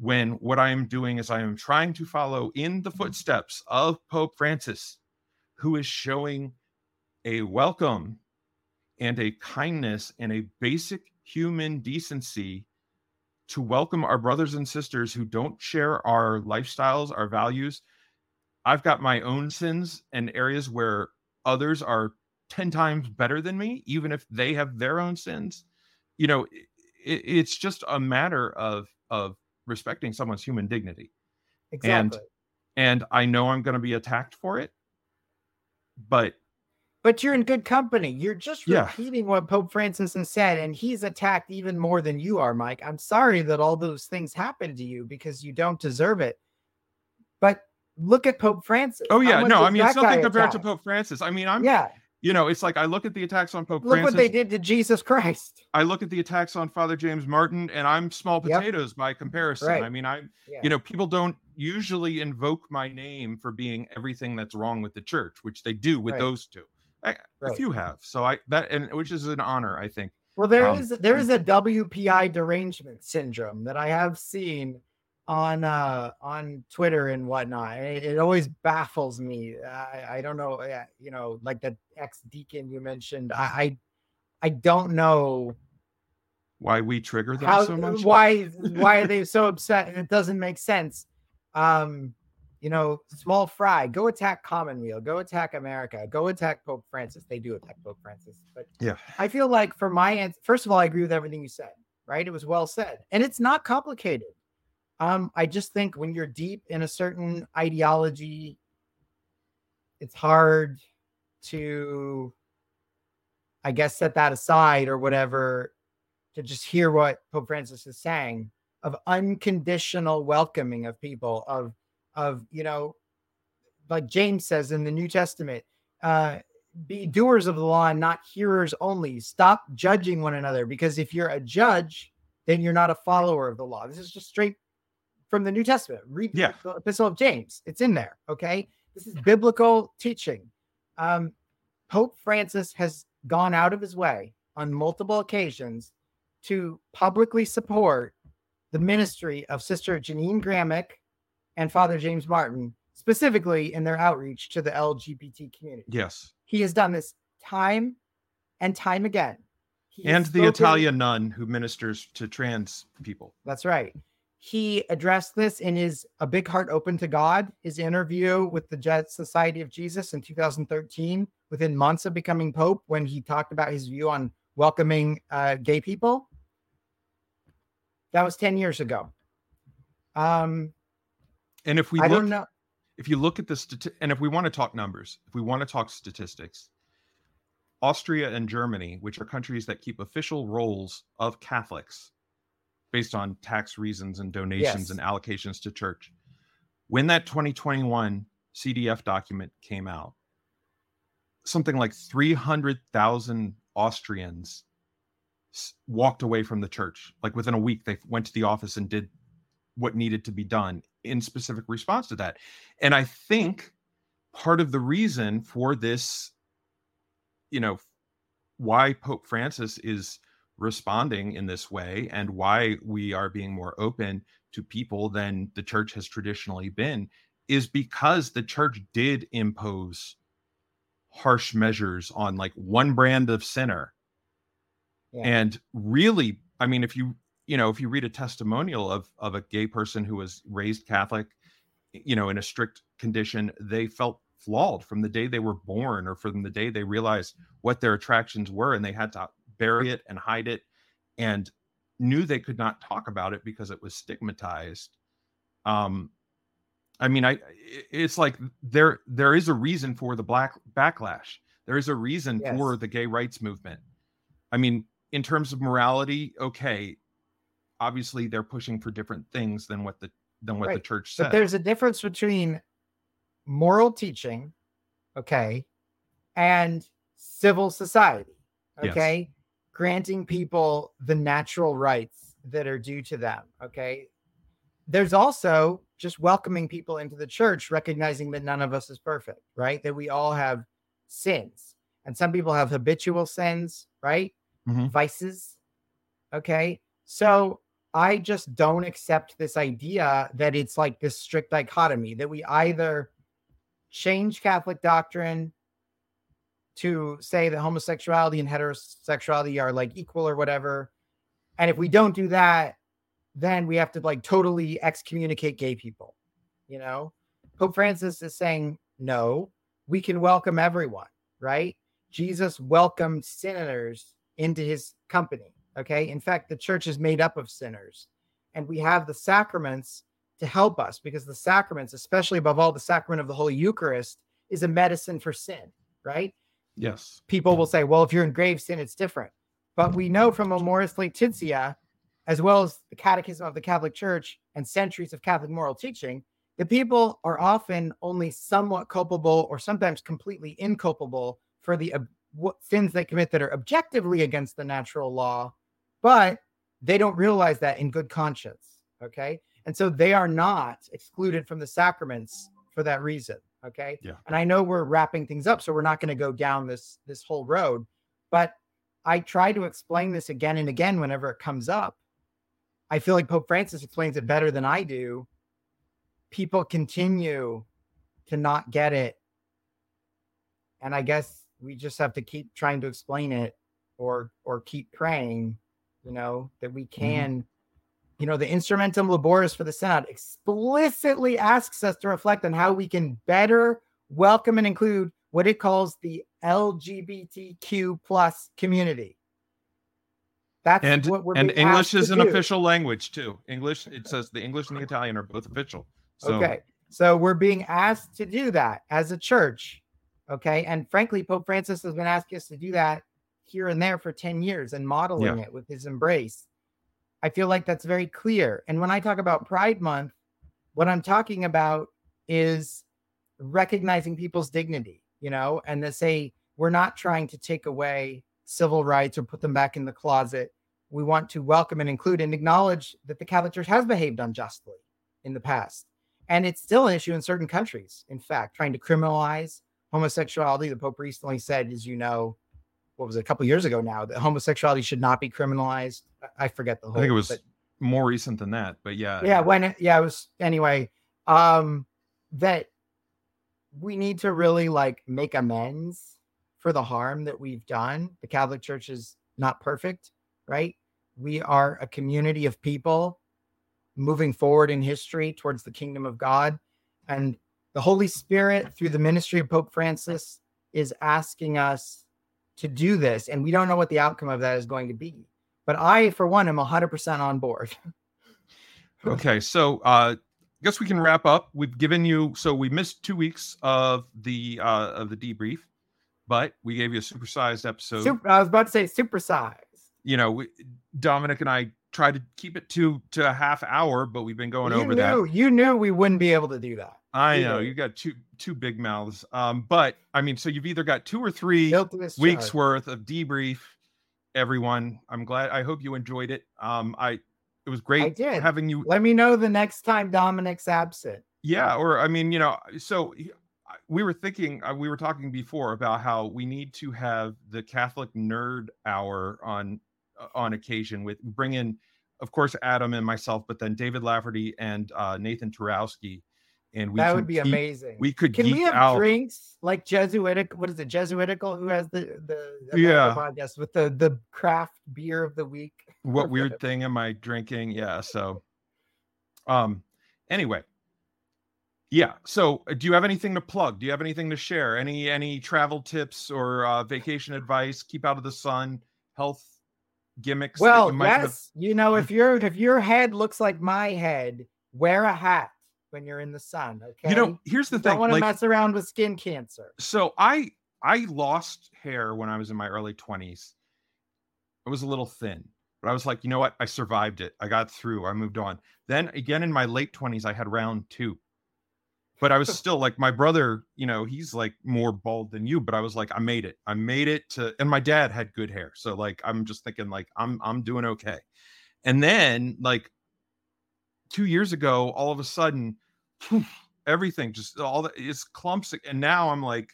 when what I am doing is I am trying to follow in the mm-hmm. footsteps of Pope Francis, who is showing a welcome and a kindness and a basic human decency to welcome our brothers and sisters who don't share our lifestyles, our values. I've got my own sins and areas where others are 10 times better than me, even if they have their own sins. You know, it, it's just a matter of of respecting someone's human dignity. Exactly. And and I know I'm going to be attacked for it, but but you're in good company. You're just Yeah. repeating what Pope Francis has said, and he's attacked even more than you are, Mike. I'm sorry that all those things happened to you because you don't deserve it. But look at Pope Francis. oh yeah, no, I mean it's nothing compared to? Pope Francis. I mean, I'm Yeah, you know, it's like I look at the attacks on Pope look Francis. what they did to Jesus Christ. I look at the attacks on Father James Martin, and I'm small Yep. potatoes by comparison. Right. I mean, I, Yeah. you know, people don't usually invoke my name for being everything that's wrong with the church, which they do with Right. those two. I, A Right. few have, so I that and which is an honor, I think. Well, there Um, is there is a WPI derangement syndrome that I have seen on uh on Twitter and whatnot. It, it always baffles me. I, I don't know, you know, like the ex deacon you mentioned. I, I I don't know Why we trigger them how so much? why why are they so upset? It doesn't make sense. Um, you know, small fry, go attack Commonweal, go attack America, go attack Pope Francis. They do attack Pope Francis, but Yeah, I feel like for my answer, first of all, I agree with everything you said, right? It was well said. And it's not complicated. Um, I just think when you're deep in a certain ideology, it's hard to, I guess, set that aside or whatever to just hear what Pope Francis is saying of unconditional welcoming of people, of, of, you know, like James says in the New Testament, uh, be doers of the law and not hearers only. Stop judging one another because if you're a judge, then you're not a follower of the law. This is just straight from the New Testament. Read Yeah. the Epistle of James. It's in there. Okay. This is biblical teaching. Um, Pope Francis has gone out of his way on multiple occasions to publicly support the ministry of Sister Jeannine Gramick and Father James Martin, specifically in their outreach to the LGBT community. yes, He has done this time and time again. He and the spoken- Italian nun who ministers to trans people. That's right. He addressed this in his A Big Heart Open to God, his interview with the Jet Society of Jesus in 2013, within months of becoming Pope, when he talked about his view on welcoming uh, gay people. That was 10 years ago. Um, And if we I look, don't know. if you look at the stati- and if we want to talk numbers, if we want to talk statistics, Austria and Germany, which are countries that keep official rolls of Catholics based on tax reasons and donations Yes. and allocations to church, when that 2021 CDF document came out, something like 300,000 Austrians walked away from the church. Like within a week, they went to the office and did what needed to be done in specific response to that. And I think part of the reason for this, you know, why Pope Francis is responding in this way and why we are being more open to people than the church has traditionally been is because the church did impose harsh measures on like one brand of sinner Yeah. and really i mean if you you know if you read a testimonial of of a gay person who was raised catholic you know in a strict condition they felt flawed from the day they were born or from the day they realized what their attractions were and they had to bury it and hide it and knew they could not talk about it because it was stigmatized. Um i mean i it's like there there is a reason for the black backlash. There is a reason for the gay rights movement. I mean in terms of morality okay obviously they're pushing for different things than what the than what the church church But there's a difference between moral teaching, okay, and civil society, Yes. Granting people the natural rights that are due to them, okay. There's also just welcoming people into the church, recognizing that none of us is perfect, right? That we all have sins, and some people have habitual sins, right? Mhm. Vices, okay. So I just don't accept this idea that it's like this strict dichotomy that we either change Catholic doctrine to say that homosexuality and heterosexuality are like equal or whatever. And if we don't do that, then we have to like totally excommunicate gay people. You know, Pope Francis is saying, no, we can welcome everyone, right? Jesus welcomed sinners into his company. Okay. In fact, the church is made up of sinners, and we have the sacraments to help us because the sacraments, especially above all, the sacrament of the Holy Eucharist, is a medicine for sin, right? Yes People will say, well, if you're in grave sin, it's different. But we know from Amoris Laetitia, as well as the Catechism of the Catholic Church and centuries of Catholic moral teaching, that people are often only somewhat culpable or sometimes completely inculpable for the sins they commit that are objectively against the natural law, but they don't realize that in good conscience. Okay. And so they are not excluded from the sacraments for that reason. Okay. Yeah. And I know we're wrapping things up, so we're not going to go down this this whole road, but I try to explain this again and again whenever it comes up. I feel like Pope Francis explains it better than I do. People continue to not get it. And I guess we just have to keep trying to explain it or or keep praying, you know, that we mm-hmm. can you know, the Instrumentum Laboris for the Synod explicitly asks us to reflect on how we can better welcome and include what it calls the LGBTQ plus community. That's and what we're and english is an do. official language too english it says the english and the italian are both official so Okay. So we're being asked to do that as a church. Okay. And frankly, Pope Francis has been asking us to do that here and there for 10 years and modeling it with his embrace. I feel like that's very clear. And when I talk about Pride Month, what I'm talking about is recognizing people's dignity, you know, and to say we're not trying to take away civil rights or put them back in the closet. We want to welcome and include and acknowledge that the Catholic Church has behaved unjustly in the past. And it's still an issue in certain countries. In fact, trying to criminalize homosexuality. The Pope recently said, as you know, what was it, a couple years ago now, that homosexuality should not be criminalized. I- forget the whole. i think it was but- more recent than that but yeah yeah when yeah it was anyway um that we need to really like make amends for the harm that we've done the catholic church is not perfect right we are a community of people moving forward in history towards the kingdom of god and the holy spirit through the ministry of pope francis is asking us to do this and we don't know what the outcome of that is going to be. But i for one am 100% on board. Okay so uh I guess we can wrap up. We've given you so we missed two weeks of the uh of the debrief but we gave you a supersized episode. Super, I was about to say supersized. you know we, dominic and i tried to keep it to to a half hour but we've been going you over knew, that You knew we wouldn't be able to do that. I know you got two two big mouths um but i mean so you've either got two or three weeks worth of debrief everyone. I'm glad. I hope you enjoyed it. Um, I it was great I did. having you. Let me know the next time Dominic's absent. Yeah, or I mean, you know, so we were thinking, uh, we were talking before about how we need to have the Catholic Nerd Hour on uh, on occasion with bring in, of course, Adam and myself, but then David Lafferty and uh, Nathan Turowsky and we that would be amazing. We could can we have out. drinks like Jesuitical? What is it, Jesuitical? Who has the the, the yeah podcast with the the craft beer of the week? What weird thing am I drinking? Yeah, so um, anyway, yeah. So, uh, do you have anything to plug? Do you have anything to share? Any any travel tips or uh, vacation advice? Keep out of the sun, health gimmicks. Well, you yes. Have... You know, if your if your head looks like my head, wear a hat when you're in the sun. Okay. You know, here's the you thing. Don't want to like, mess around with skin cancer. So I I lost hair when I was in my early 20s. It was a little thin, but I was like, you know what? I survived it. I got through. I moved on. Then again in my late 20s, I had round two. But I was still like my brother, you know, he's like more bald than you, but I was like, I made it. I made it to and my dad had good hair. So like I'm just thinking like I'm I'm doing okay. And then like two years ago, all of a sudden, everything just all the it's clumps and now i'm like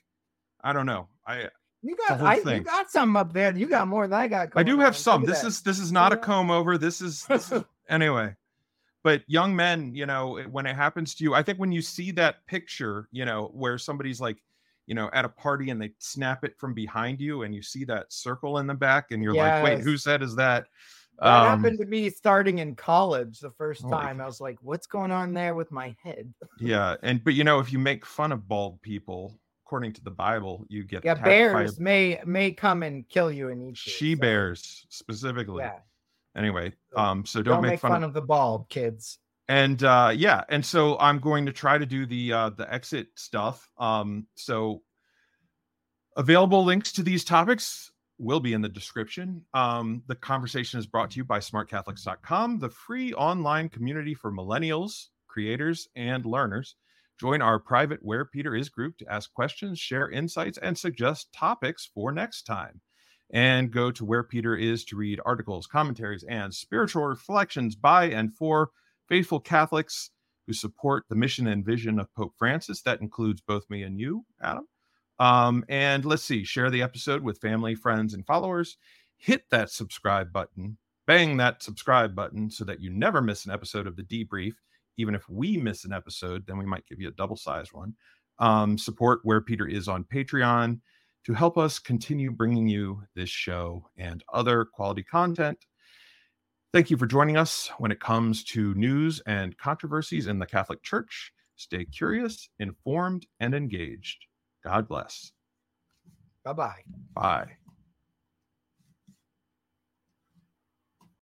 i don't know i you got I, you got some up there you got more than i got i do have some this that. is this is not a comb over this is, this is anyway but young men you know when it happens to you i think when you see that picture you know where somebody's like you know at a party and they snap it from behind you and you see that circle in the back and you're yes. like wait whose head is that that um, happened to me starting in college the first time. I was like, what's going on there with my head? yeah. And, but you know, if you make fun of bald people, according to the Bible, you get yeah. Bears a, may may come and kill you and eat. She so. bears specifically. Yeah. Anyway, um, so don't, don't make, make, fun, fun of, of the bald kids. And uh, yeah, and so I'm going to try to do the uh, the exit stuff. Um, so available links to these topics will be in the description. Um, the conversation is brought to you by smartcatholics.com, the free online community for millennials, creators, and learners. Join our private Where Peter Is group to ask questions, share insights, and suggest topics for next time. And go to Where Peter Is to read articles, commentaries, and spiritual reflections by and for faithful Catholics who support the mission and vision of Pope Francis. That includes both me and you, Adam. Um, and let's see, share the episode with family, friends, and followers. Hit that subscribe button, bang that subscribe button so that you never miss an episode of the debrief. Even if we miss an episode, then we might give you a double sized one. Um, support where Peter is on Patreon to help us continue bringing you this show and other quality content. Thank you for joining us when it comes to news and controversies in the Catholic Church. Stay curious, informed, and engaged. God bless. Bye-bye. Bye.